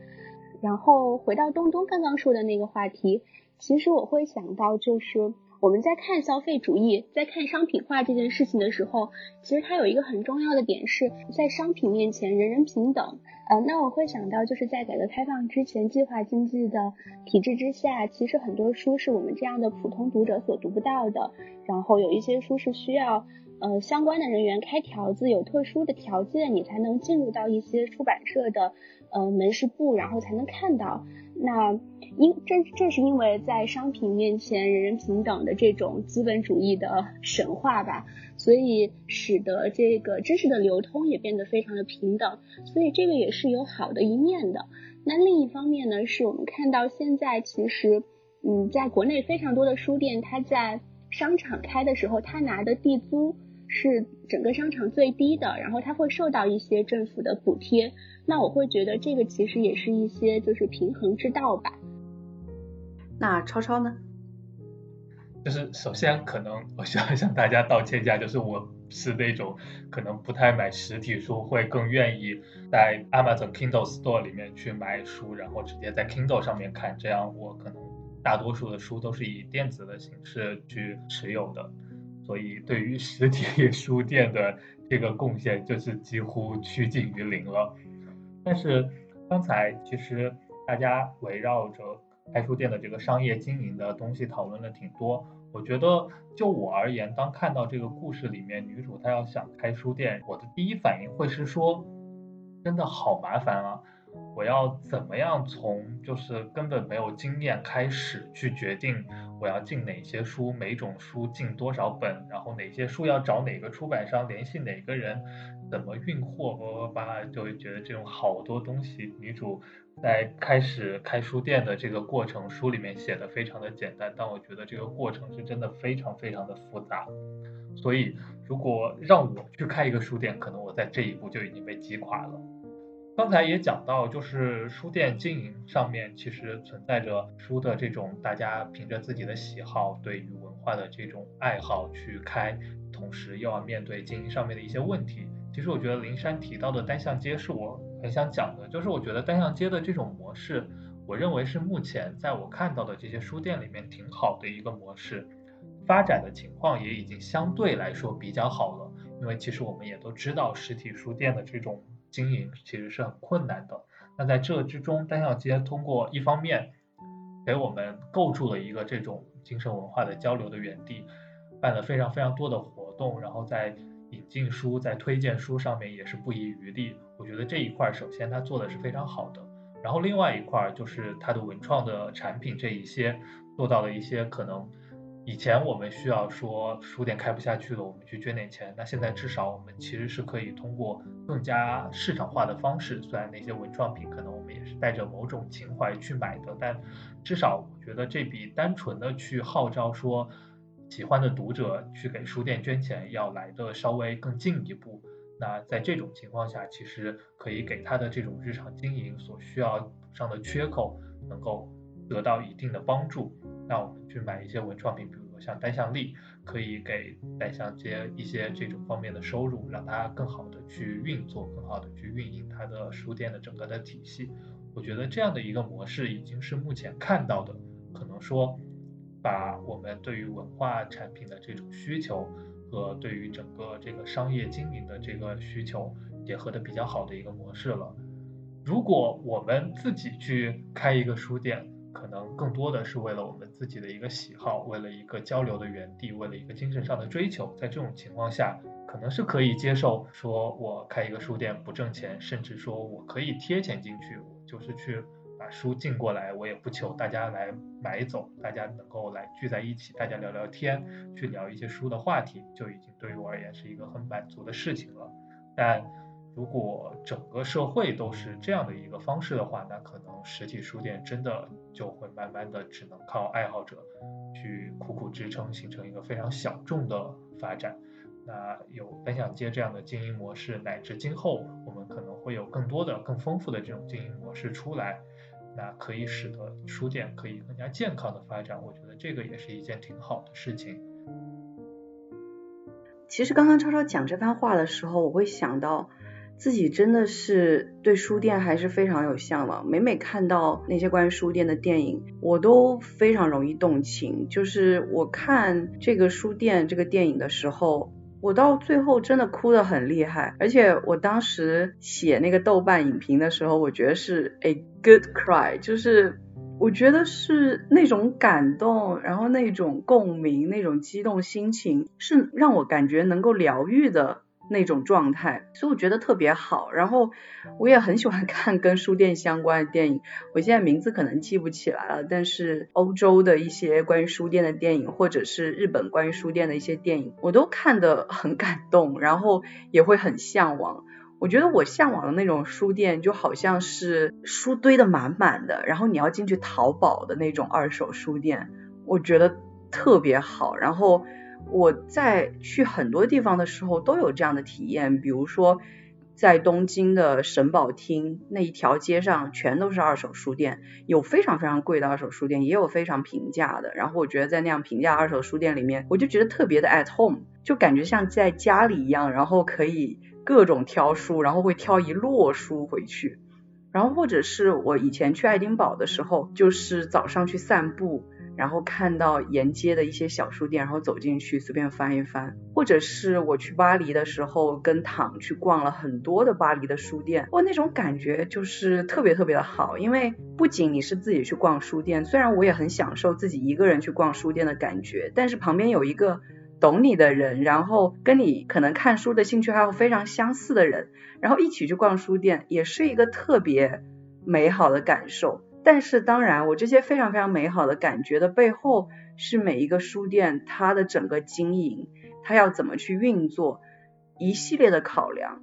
然后回到东东刚刚说的那个话题，其实我会想到就是。我们在看消费主义，在看商品化这件事情的时候，其实它有一个很重要的点是在商品面前人人平等。呃，那我会想到就是在改革开放之前，计划经济的体制之下，其实很多书是我们这样的普通读者所读不到的。然后有一些书是需要呃相关的人员开条子，有特殊的条件，你才能进入到一些出版社的呃门市部，然后才能看到。那因正正是因为在商品面前人人平等的这种资本主义的神话吧，所以使得这个知识的流通也变得非常的平等，所以这个也是有好的一面的。那另一方面呢，是我们看到现在其实，嗯，在国内非常多的书店，它在商场开的时候，它拿的地租是整个商场最低的，然后它会受到一些政府的补贴。那我会觉得这个其实也是一些就是平衡之道吧。那超超呢？就是首先可能我需要向大家道歉一下，就是我是那种可能不太买实体书，会更愿意在 Amazon Kindle Store 里面去买书，然后直接在 Kindle 上面看，这样我可能大多数的书都是以电子的形式去持有的，所以对于实体书店的这个贡献就是几乎趋近于零了。但是刚才其实大家围绕着开书店的这个商业经营的东西讨论了挺多。我觉得就我而言，当看到这个故事里面女主她要想开书店，我的第一反应会是说，真的好麻烦啊！我要怎么样从就是根本没有经验开始去决定我要进哪些书，每种书进多少本，然后哪些书要找哪个出版商联系哪个人。怎么运货叭叭叭，就会觉得这种好多东西，女主在开始开书店的这个过程，书里面写的非常的简单，但我觉得这个过程是真的非常非常的复杂。所以如果让我去开一个书店，可能我在这一步就已经被击垮了。刚才也讲到，就是书店经营上面其实存在着书的这种大家凭着自己的喜好，对于文化的这种爱好去开，同时又要面对经营上面的一些问题。其实我觉得灵山提到的单向街是我很想讲的，就是我觉得单向街的这种模式，我认为是目前在我看到的这些书店里面挺好的一个模式，发展的情况也已经相对来说比较好了。因为其实我们也都知道，实体书店的这种经营其实是很困难的。那在这之中，单向街通过一方面给我们构筑了一个这种精神文化的交流的园地，办了非常非常多的活动，然后在。引进书在推荐书上面也是不遗余力，我觉得这一块首先他做的是非常好的，然后另外一块就是他的文创的产品这一些做到了一些可能以前我们需要说书店开不下去了，我们去捐点钱，那现在至少我们其实是可以通过更加市场化的方式，虽然那些文创品可能我们也是带着某种情怀去买的，但至少我觉得这比单纯的去号召说。喜欢的读者去给书店捐钱要来的稍微更进一步。那在这种情况下，其实可以给他的这种日常经营所需要上的缺口，能够得到一定的帮助。那我们去买一些文创品，比如说像单向力，可以给单向街一些这种方面的收入，让它更好的去运作，更好的去运营它的书店的整个的体系。我觉得这样的一个模式已经是目前看到的，可能说把我们对于文化产品的这种需求。和对于整个这个商业经营的这个需求结合的比较好的一个模式了。如果我们自己去开一个书店，可能更多的是为了我们自己的一个喜好，为了一个交流的园地，为了一个精神上的追求。在这种情况下，可能是可以接受说我开一个书店不挣钱，甚至说我可以贴钱进去，就是去。把书进过来，我也不求大家来买走，大家能够来聚在一起，大家聊聊天，去聊一些书的话题，就已经对于我而言是一个很满足的事情了。但如果整个社会都是这样的一个方式的话，那可能实体书店真的就会慢慢的只能靠爱好者去苦苦支撑，形成一个非常小众的发展。那有分享街这样的经营模式，乃至今后我们可能会有更多的、更丰富的这种经营模式出来。那可以使得书店可以更加健康的发展，我觉得这个也是一件挺好的事情。其实刚刚超超讲这番话的时候，我会想到自己真的是对书店还是非常有向往。每每看到那些关于书店的电影，我都非常容易动情。就是我看这个书店这个电影的时候。我到最后真的哭得很厉害，而且我当时写那个豆瓣影评的时候，我觉得是 a good cry，就是我觉得是那种感动，然后那种共鸣，那种激动心情，是让我感觉能够疗愈的。那种状态，所以我觉得特别好。然后我也很喜欢 看跟书店相关的电影，我现在名字可能记不起来了，但是欧洲的一些关于书店的电影，或者是日本关于书店的一些电影，我都看得很感动，然后也会很向往。我觉得我向往的那种书店，就好像是书堆的满满的，然后你要进去淘宝的那种二手书店，我觉得特别好。然后。我在去很多地方的时候都有这样的体验，比如说在东京的神保町那一条街上全都是二手书店，有非常非常贵的二手书店，也有非常平价的。然后我觉得在那样平价二手书店里面，我就觉得特别的 at home，就感觉像在家里一样，然后可以各种挑书，然后会挑一摞书回去。然后或者是我以前去爱丁堡的时候，就是早上去散步。然后看到沿街的一些小书店，然后走进去随便翻一翻，或者是我去巴黎的时候，跟躺去逛了很多的巴黎的书店，哇，那种感觉就是特别特别的好，因为不仅你是自己去逛书店，虽然我也很享受自己一个人去逛书店的感觉，但是旁边有一个懂你的人，然后跟你可能看书的兴趣爱好非常相似的人，然后一起去逛书店，也是一个特别美好的感受。但是当然，我这些非常非常美好的感觉的背后，是每一个书店它的整个经营，它要怎么去运作，一系列的考量。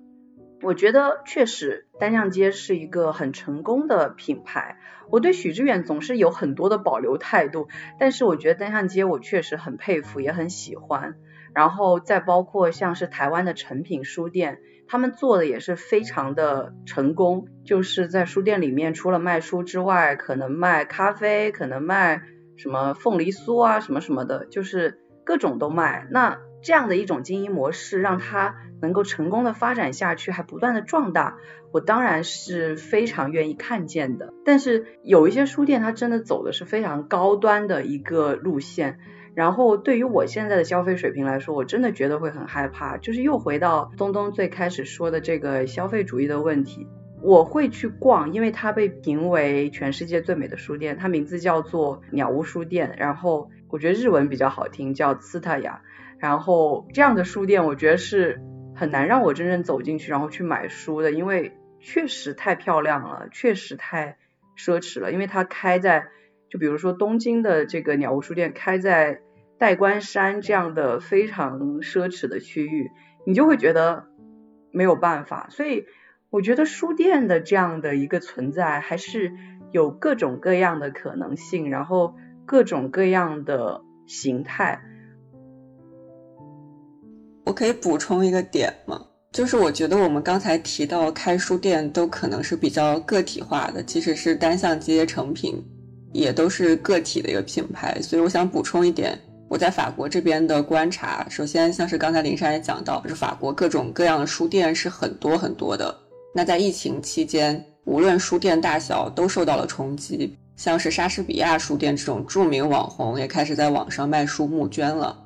我觉得确实单向街是一个很成功的品牌。我对许知远总是有很多的保留态度，但是我觉得单向街我确实很佩服，也很喜欢。然后再包括像是台湾的诚品书店。他们做的也是非常的成功，就是在书店里面，除了卖书之外，可能卖咖啡，可能卖什么凤梨酥啊，什么什么的，就是各种都卖。那这样的一种经营模式，让它能够成功的发展下去，还不断的壮大，我当然是非常愿意看见的。但是有一些书店，它真的走的是非常高端的一个路线。然后对于我现在的消费水平来说，我真的觉得会很害怕，就是又回到东东最开始说的这个消费主义的问题。我会去逛，因为它被评为全世界最美的书店，它名字叫做鸟屋书店，然后我觉得日文比较好听，叫斯塔雅。然后这样的书店，我觉得是很难让我真正走进去，然后去买书的，因为确实太漂亮了，确实太奢侈了，因为它开在，就比如说东京的这个鸟屋书店开在。代官山这样的非常奢侈的区域，你就会觉得没有办法。所以我觉得书店的这样的一个存在，还是有各种各样的可能性，然后各种各样的形态。我可以补充一个点吗？就是我觉得我们刚才提到开书店都可能是比较个体化的，即使是单向街成品，也都是个体的一个品牌。所以我想补充一点，我在法国这边的观察，首先像是刚才林珊也讲到，就是法国各种各样的书店是很多很多的。那在疫情期间，无论书店大小都受到了冲击，像是莎士比亚书店这种著名网红也开始在网上卖书募捐了。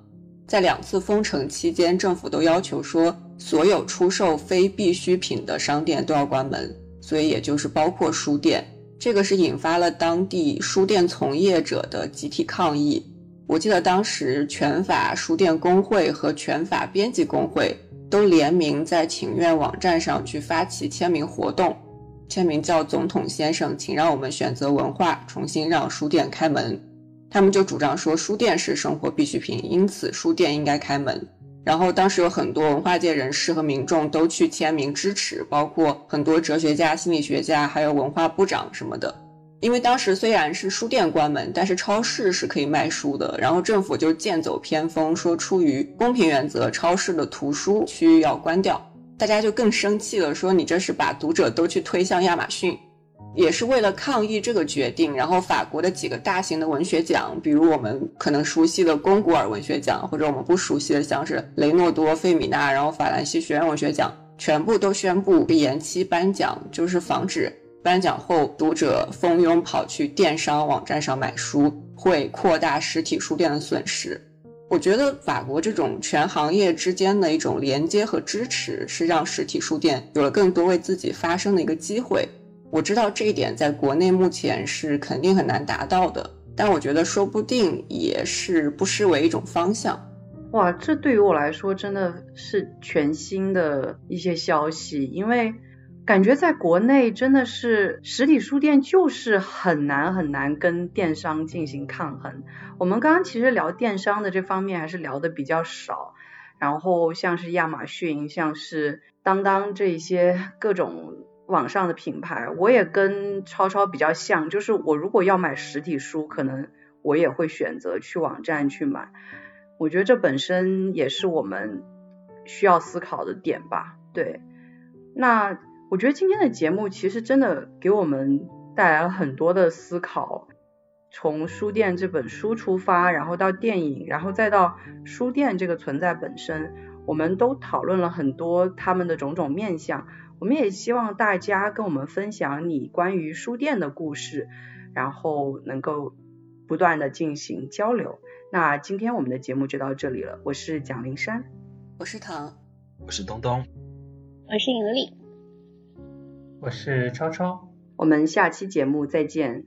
在两次封城期间，政府都要求说，所有出售非必需品的商店都要关门，所以也就是包括书店。这个是引发了当地书店从业者的集体抗议。我记得当时全法书店工会和全法编辑工会都联名在请愿网站上去发起签名活动，签名叫“总统先生，请让我们选择文化，重新让书店开门”。他们就主张说，书店是生活必需品，因此书店应该开门。然后当时有很多文化界人士和民众都去签名支持，包括很多哲学家、心理学家，还有文化部长什么的。因为当时虽然是书店关门，但是超市是可以卖书的。然后政府就剑走偏锋，说出于公平原则，超市的图书区要关掉。大家就更生气了，说你这是把读者都去推向亚马逊。也是为了抗议这个决定，然后法国的几个大型的文学奖，比如我们可能熟悉的龚古尔文学奖，或者我们不熟悉的像是雷诺多、费米娜，然后法兰西学院文学奖，全部都宣布延期颁奖，就是防止颁奖后读者蜂拥跑去电商网站上买书，会扩大实体书店的损失。我觉得法国这种全行业之间的一种连接和支持，是让实体书店有了更多为自己发声的一个机会。我知道这一点在国内目前是肯定很难达到的，但我觉得说不定也是不失为一种方向。哇，这对于我来说真的是全新的一些消息，因为感觉在国内真的是实体书店就是很难很难跟电商进行抗衡。我们刚刚其实聊电商的这方面还是聊的比较少，然后像是亚马逊、像是当当这些各种。网上的品牌，我也跟超超比较像，就是我如果要买实体书，可能我也会选择去网站去买。我觉得这本身也是我们需要思考的点吧。对，那我觉得今天的节目其实真的给我们带来了很多的思考，从书店这本书出发，然后到电影，然后再到书店这个存在本身，我们都讨论了很多他们的种种面相。我们也希望大家跟我们分享你关于书店的故事，然后能够不断的进行交流。那今天我们的节目就到这里了，我是蒋灵山，我是唐，我是东东，我是尹丽，我是超超，我们下期节目再见。